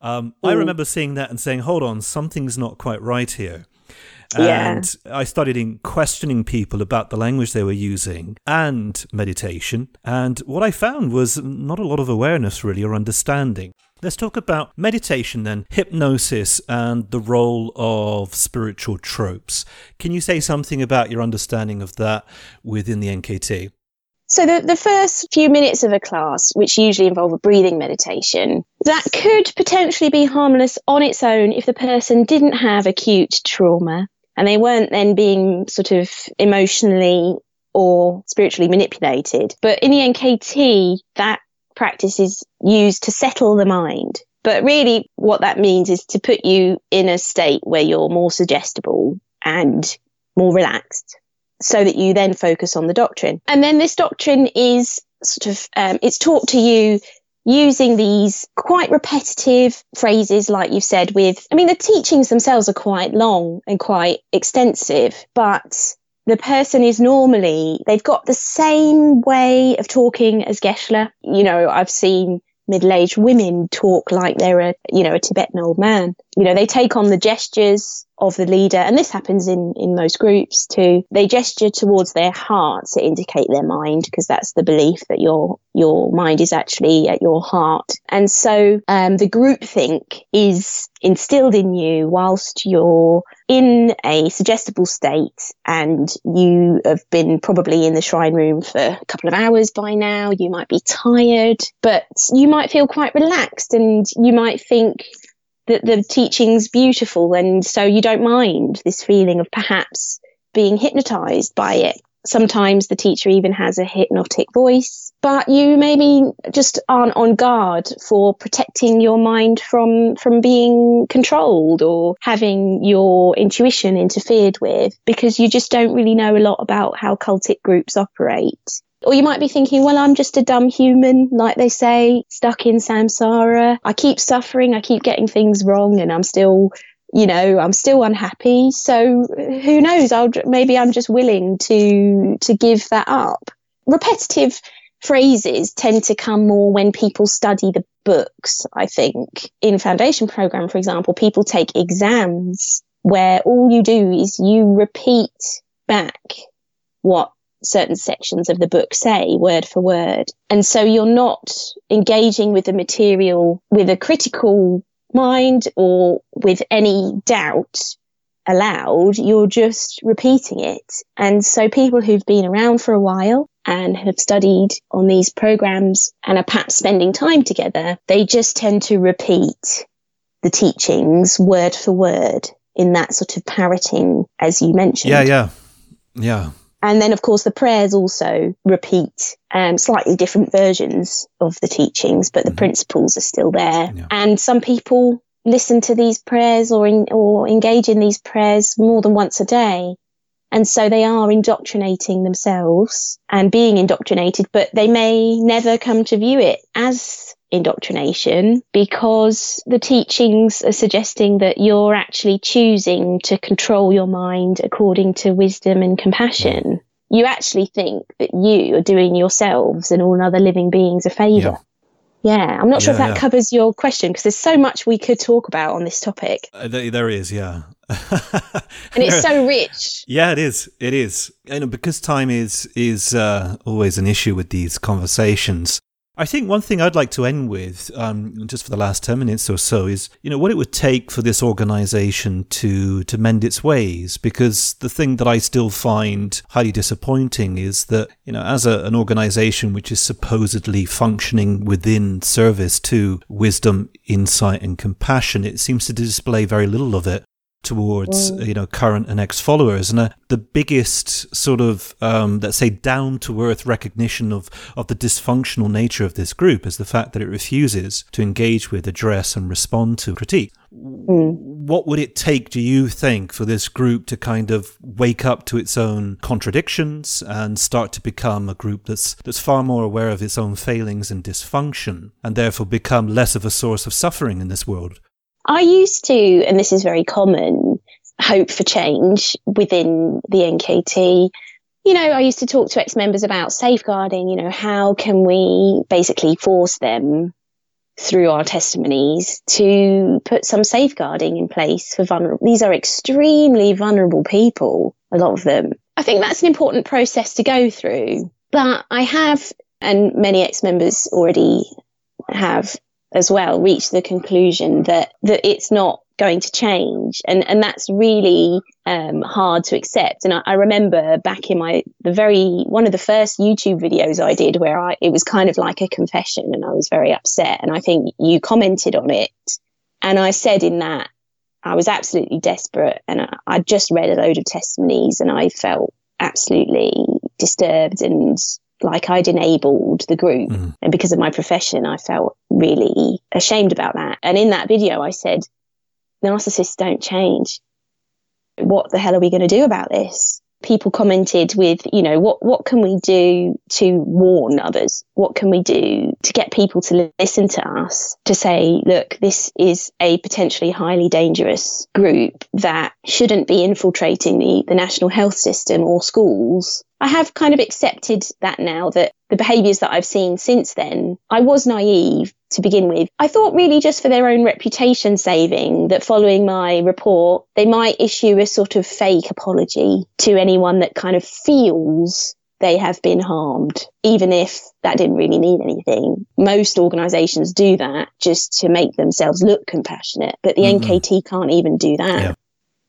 Um, I remember seeing that and saying, "Hold on, something's not quite right here." And yeah. I started in questioning people about the language they were using and meditation. And what I found was not a lot of awareness, really, or understanding. Let's talk about meditation then, hypnosis, and the role of spiritual tropes. Can you say something about your understanding of that within the NKT? So, the, the first few minutes of a class, which usually involve a breathing meditation, that could potentially be harmless on its own if the person didn't have acute trauma and they weren't then being sort of emotionally or spiritually manipulated. But in the NKT, that practice is used to settle the mind. But really, what that means is to put you in a state where you're more suggestible and more relaxed so that you then focus on the doctrine. And then this doctrine is sort of, um, it's taught to you using these quite repetitive phrases, like you've said, with, I mean, the teachings themselves are quite long and quite extensive, but the person is normally, they've got the same way of talking as Geshe-la. You know, I've seen middle-aged women talk like they're a, you know, a Tibetan old man. You know, they take on the gestures of the leader, and this happens in, in most groups too. They gesture towards their hearts to indicate their mind, because that's the belief that your your mind is actually at your heart. And so um, the group think is instilled in you whilst you're in a suggestible state and you have been probably in the shrine room for a couple of hours by now. You might be tired, but you might feel quite relaxed and you might think, that the teaching's beautiful and so you don't mind this feeling of perhaps being hypnotized by it. Sometimes the teacher even has a hypnotic voice, but you maybe just aren't on guard for protecting your mind from, from being controlled or having your intuition interfered with because you just don't really know a lot about how cultic groups operate. Or you might be thinking, well, I'm just a dumb human, like they say, stuck in samsara. I keep suffering, I keep getting things wrong, and I'm still, you know, I'm still unhappy. So who knows? I'll maybe I'm just willing to to give that up. Repetitive phrases tend to come more when people study the books. I think in foundation program, for example, people take exams where all you do is you repeat back what certain sections of the book say word for word. And so you're not engaging with the material with a critical mind or with any doubt allowed. You're just repeating it. And so people who've been around for a while and have studied on these programs and are perhaps spending time together, they just tend to repeat the teachings word for word in that sort of parroting, as you mentioned. Yeah, yeah, yeah. And then, of course, the prayers also repeat um, slightly different versions of the teachings, but the mm-hmm. principles are still there. Yeah. And some people listen to these prayers or in, or engage in these prayers more than once a day. And so they are indoctrinating themselves and being indoctrinated, but they may never come to view it as indoctrination because the teachings are suggesting that you're actually choosing to control your mind according to wisdom and compassion. You actually think that you are doing yourselves and all other living beings a favor. Yeah. Yeah, I'm not sure yeah, if that yeah. covers your question because there's so much we could talk about on this topic. Uh, there is, yeah. and it's so rich. Yeah, it is. It is. And because time is is uh, always an issue with these conversations, I think one thing I'd like to end with, um, just for the last 10 minutes or so, is, you know, what it would take for this organization to, to mend its ways. Because the thing that I still find highly disappointing is that, you know, as a, an organization which is supposedly functioning within service to wisdom, insight, and compassion, it seems to display very little of it. Towards Mm. you know current and ex followers and uh, the biggest sort of um, let's say down to earth recognition of of the dysfunctional nature of this group is the fact that it refuses to engage with address and respond to critique Mm. what would it take do you think for this group to kind of wake up to its own contradictions and start to become a group that's that's far more aware of its own failings and dysfunction and therefore become less of a source of suffering in this world I used to, and this is very common, hope for change within the NKT. You know, I used to talk to ex members about safeguarding, you know, how can we basically force them through our testimonies to put some safeguarding in place for vulnerable. These are extremely vulnerable people, a lot of them. I think that's an important process to go through. But I have, and many ex members already have as well reached the conclusion that that it's not going to change. And and that's really um, hard to accept. And I, I remember back in my the very one of the first youtube videos i did where i it was kind of like a confession and i was very upset. And i think you commented on it. And i said in that i was absolutely desperate and i i'd just read a load of testimonies and i felt absolutely disturbed and like I'd enabled the group. Mhm. And because of my profession, I felt really ashamed about that. And in that video, I said, narcissists don't change. What the hell are we going to do about this? People commented with, you know, what, what can we do to warn others? What can we do to get people to listen to us to say, look, this is a potentially highly dangerous group that shouldn't be infiltrating the, the national health system or schools I have kind of accepted that now that the behaviours that I've seen since then, I was naive to begin with. I thought really just for their own reputation saving that following my report, they might issue a sort of fake apology to anyone that kind of feels they have been harmed, even if that didn't really mean anything. Most organisations do that just to make themselves look compassionate, but the Mhm. NKT can't even do that. Yeah.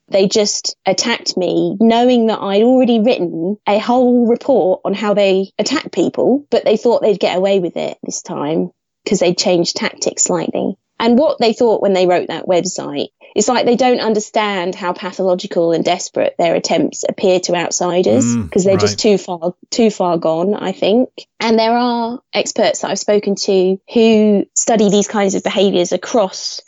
They just attacked me knowing that I'd already written a whole report on how they attack people, but they thought they'd get away with it this time because they'd changed tactics slightly. And what they thought when they wrote that website is like they don't understand how pathological and desperate their attempts appear to outsiders Mm, because they're just too far too far gone, I think. And there are experts that I've spoken to who study these kinds of behaviors across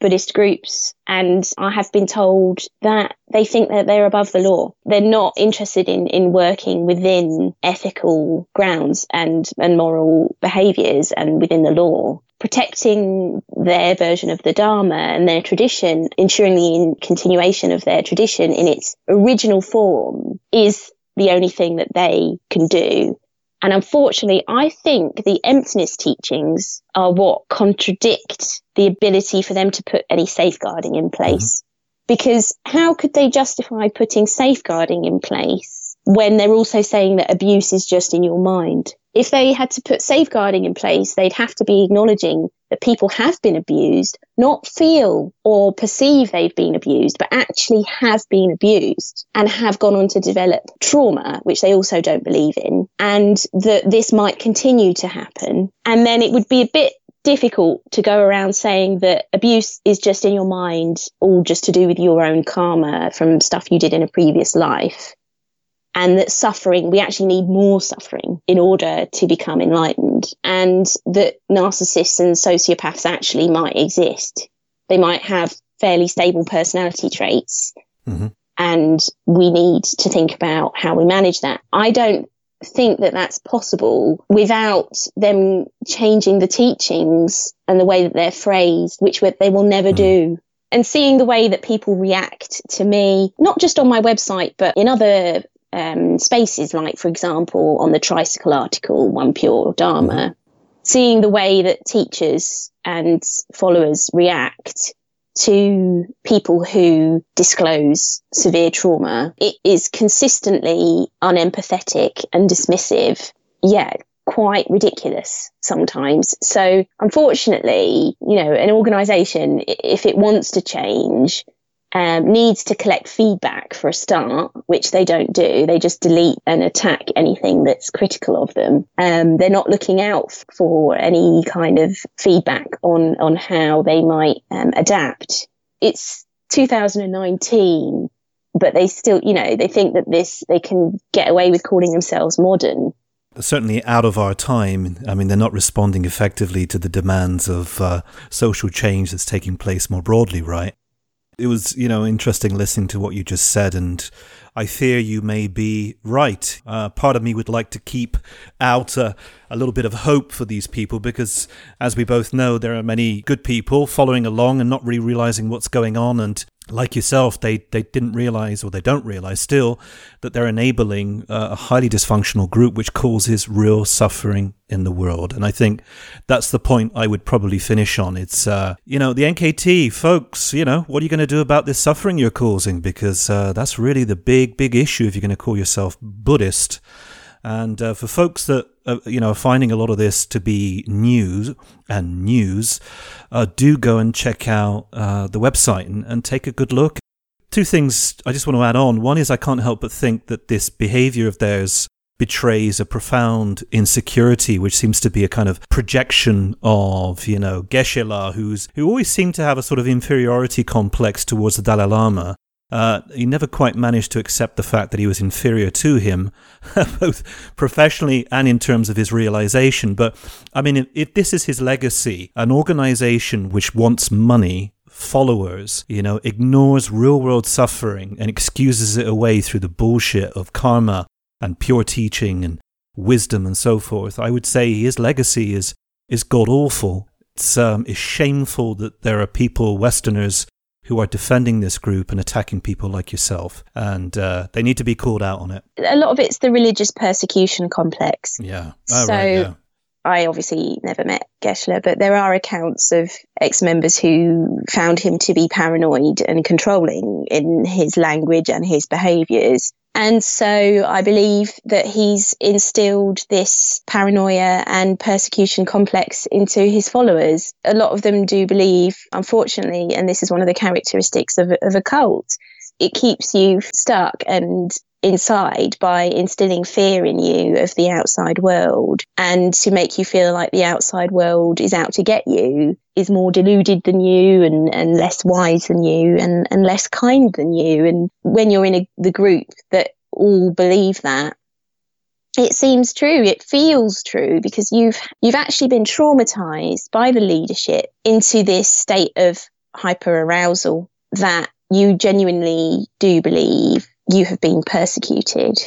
Buddhist groups, and I have been told that they think that they're above the law. They're not interested in, in working within ethical grounds and, and moral behaviors and within the law. Protecting their version of the Dharma and their tradition, ensuring the continuation of their tradition in its original form is the only thing that they can do. And unfortunately, I think the emptiness teachings are what contradict the ability for them to put any safeguarding in mm-hmm. place. Because how could they justify putting safeguarding in place when they're also saying that abuse is just in your mind? If they had to put safeguarding in place, they'd have to be acknowledging that people have been abused, not feel or perceive they've been abused, but actually have been abused and have gone on to develop trauma, which they also don't believe in, and that this might continue to happen. And then it would be a bit difficult to go around saying that abuse is just in your mind, all just to do with your own karma from stuff you did in a previous life. And that suffering, we actually need more suffering in order to become enlightened. And that narcissists and sociopaths actually might exist. They might have fairly stable personality traits. Mhm. And we need to think about how we manage that. I don't think that that's possible without them changing the teachings and the way that they're phrased, which they will never Mm. do. And seeing the way that people react to me, not just on my website, but in other um, spaces, like, for example, on the tricycle article, One Pure Dharma, seeing the way that teachers and followers react to people who disclose severe trauma, it is consistently unempathetic and dismissive. Yeah, quite ridiculous sometimes. So, unfortunately, you know, an organization, if it wants to change, um, needs to collect feedback for a start, which they don't do. They just delete and attack anything that's critical of them. Um, they're not looking out for any kind of feedback on on how they might um, adapt. It's 2019, but they still, you know, they think that this, they can get away with calling themselves modern. Certainly out of our time. I mean, they're not responding effectively to the demands of uh, social change that's taking place more broadly, right? It was, you know, interesting listening to what you just said, and I fear you may be right. Uh, part of me would like to keep out a, a little bit of hope for these people because, as we both know, there are many good people following along and not really realizing what's going on and like yourself, they, they didn't realize, or they don't realize still, that they're enabling uh, a highly dysfunctional group which causes real suffering in the world. And I think that's the point I would probably finish on. It's, uh, you know, the NKT, folks, you know, what are you going to do about this suffering you're causing? Because uh, that's really the big, big issue if you're going to call yourself Buddhist. And uh, for folks that uh, you know finding a lot of this to be news and news, uh, do go and check out uh, the website and, and take a good look. Two things I just want to add on. One is I can't help but think that this behavior of theirs betrays a profound insecurity, which seems to be a kind of projection of, you know, Geshe-la, who's who always seemed to have a sort of inferiority complex towards the Dalai Lama. Uh, he never quite managed to accept the fact that he was inferior to him, both professionally and in terms of his realization. But I mean, if, this is his legacy, an organization which wants money followers, you know, ignores real world suffering and excuses it away through the bullshit of karma and pure teaching and wisdom and so forth, I would say his legacy is is god awful. It's um, it's shameful that there are people, Westerners, who are defending this group and attacking people like yourself, and uh, they need to be called out on it. A lot of it's the religious persecution complex. Yeah. Oh, so. Right, yeah. I obviously never met Geshe-la, but there are accounts of ex members who found him to be paranoid and controlling in his language and his behaviours. And so I believe that he's instilled this paranoia and persecution complex into his followers. A lot of them do believe, unfortunately, and this is one of the characteristics of, of a cult, it keeps you stuck and inside by instilling fear in you of the outside world and to make you feel like the outside world is out to get you is more deluded than you and, and less wise than you and, and less kind than you. And when you're in a, the group that all believe that, it seems true. It feels true because you've you've actually been traumatized by the leadership into this state of hyper arousal that you genuinely do believe you have been persecuted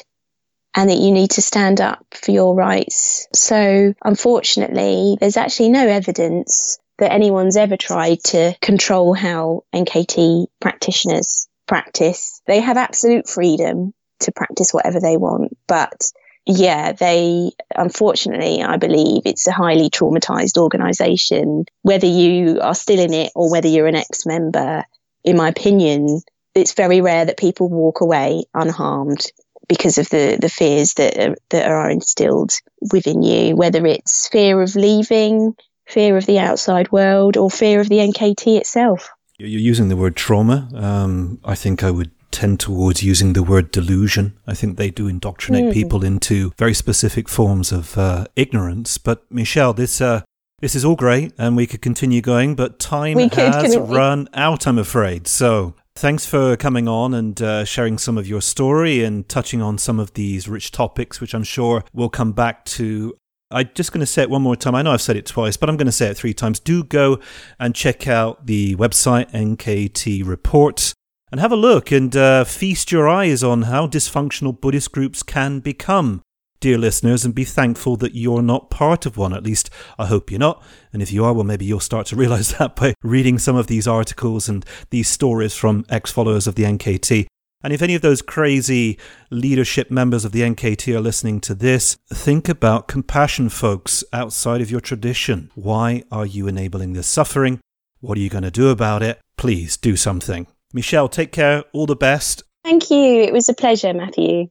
and that you need to stand up for your rights. So, unfortunately, there's actually no evidence that anyone's ever tried to control how NKT practitioners practice. They have absolute freedom to practice whatever they want, but yeah, they unfortunately, I believe it's a highly traumatized organization. Whether you are still in it or whether you're an ex member, in my opinion, it's very rare that people walk away unharmed because of the, the fears that are, that are instilled within you, whether it's fear of leaving, fear of the outside world, or fear of the NKT itself. You're using the word trauma. Um, I think I would tend towards using the word delusion. I think they do indoctrinate mm. people into very specific forms of uh, ignorance. But Michelle, this uh, this is all great, and we could continue going, but time we has run out, I'm afraid. So Thanks for coming on and uh, sharing some of your story and touching on some of these rich topics, which I'm sure we'll come back to. I'm just going to say it one more time. I know I've said it twice, but I'm going to say it three times. Do go and check out the website, NKT Reports, and have a look and uh, feast your eyes on how dysfunctional Buddhist groups can become dear listeners, and be thankful that you're not part of one. At least I hope you're not. And if you are, well, maybe you'll start to realize that by reading some of these articles and these stories from ex followers of the NKT. And if any of those crazy leadership members of the NKT are listening to this, think about compassion, folks, outside of your tradition. Why are you enabling this suffering? What are you going to do about it? Please do something. Michelle, take care. All the best. Thank you. It was a pleasure, Matthew.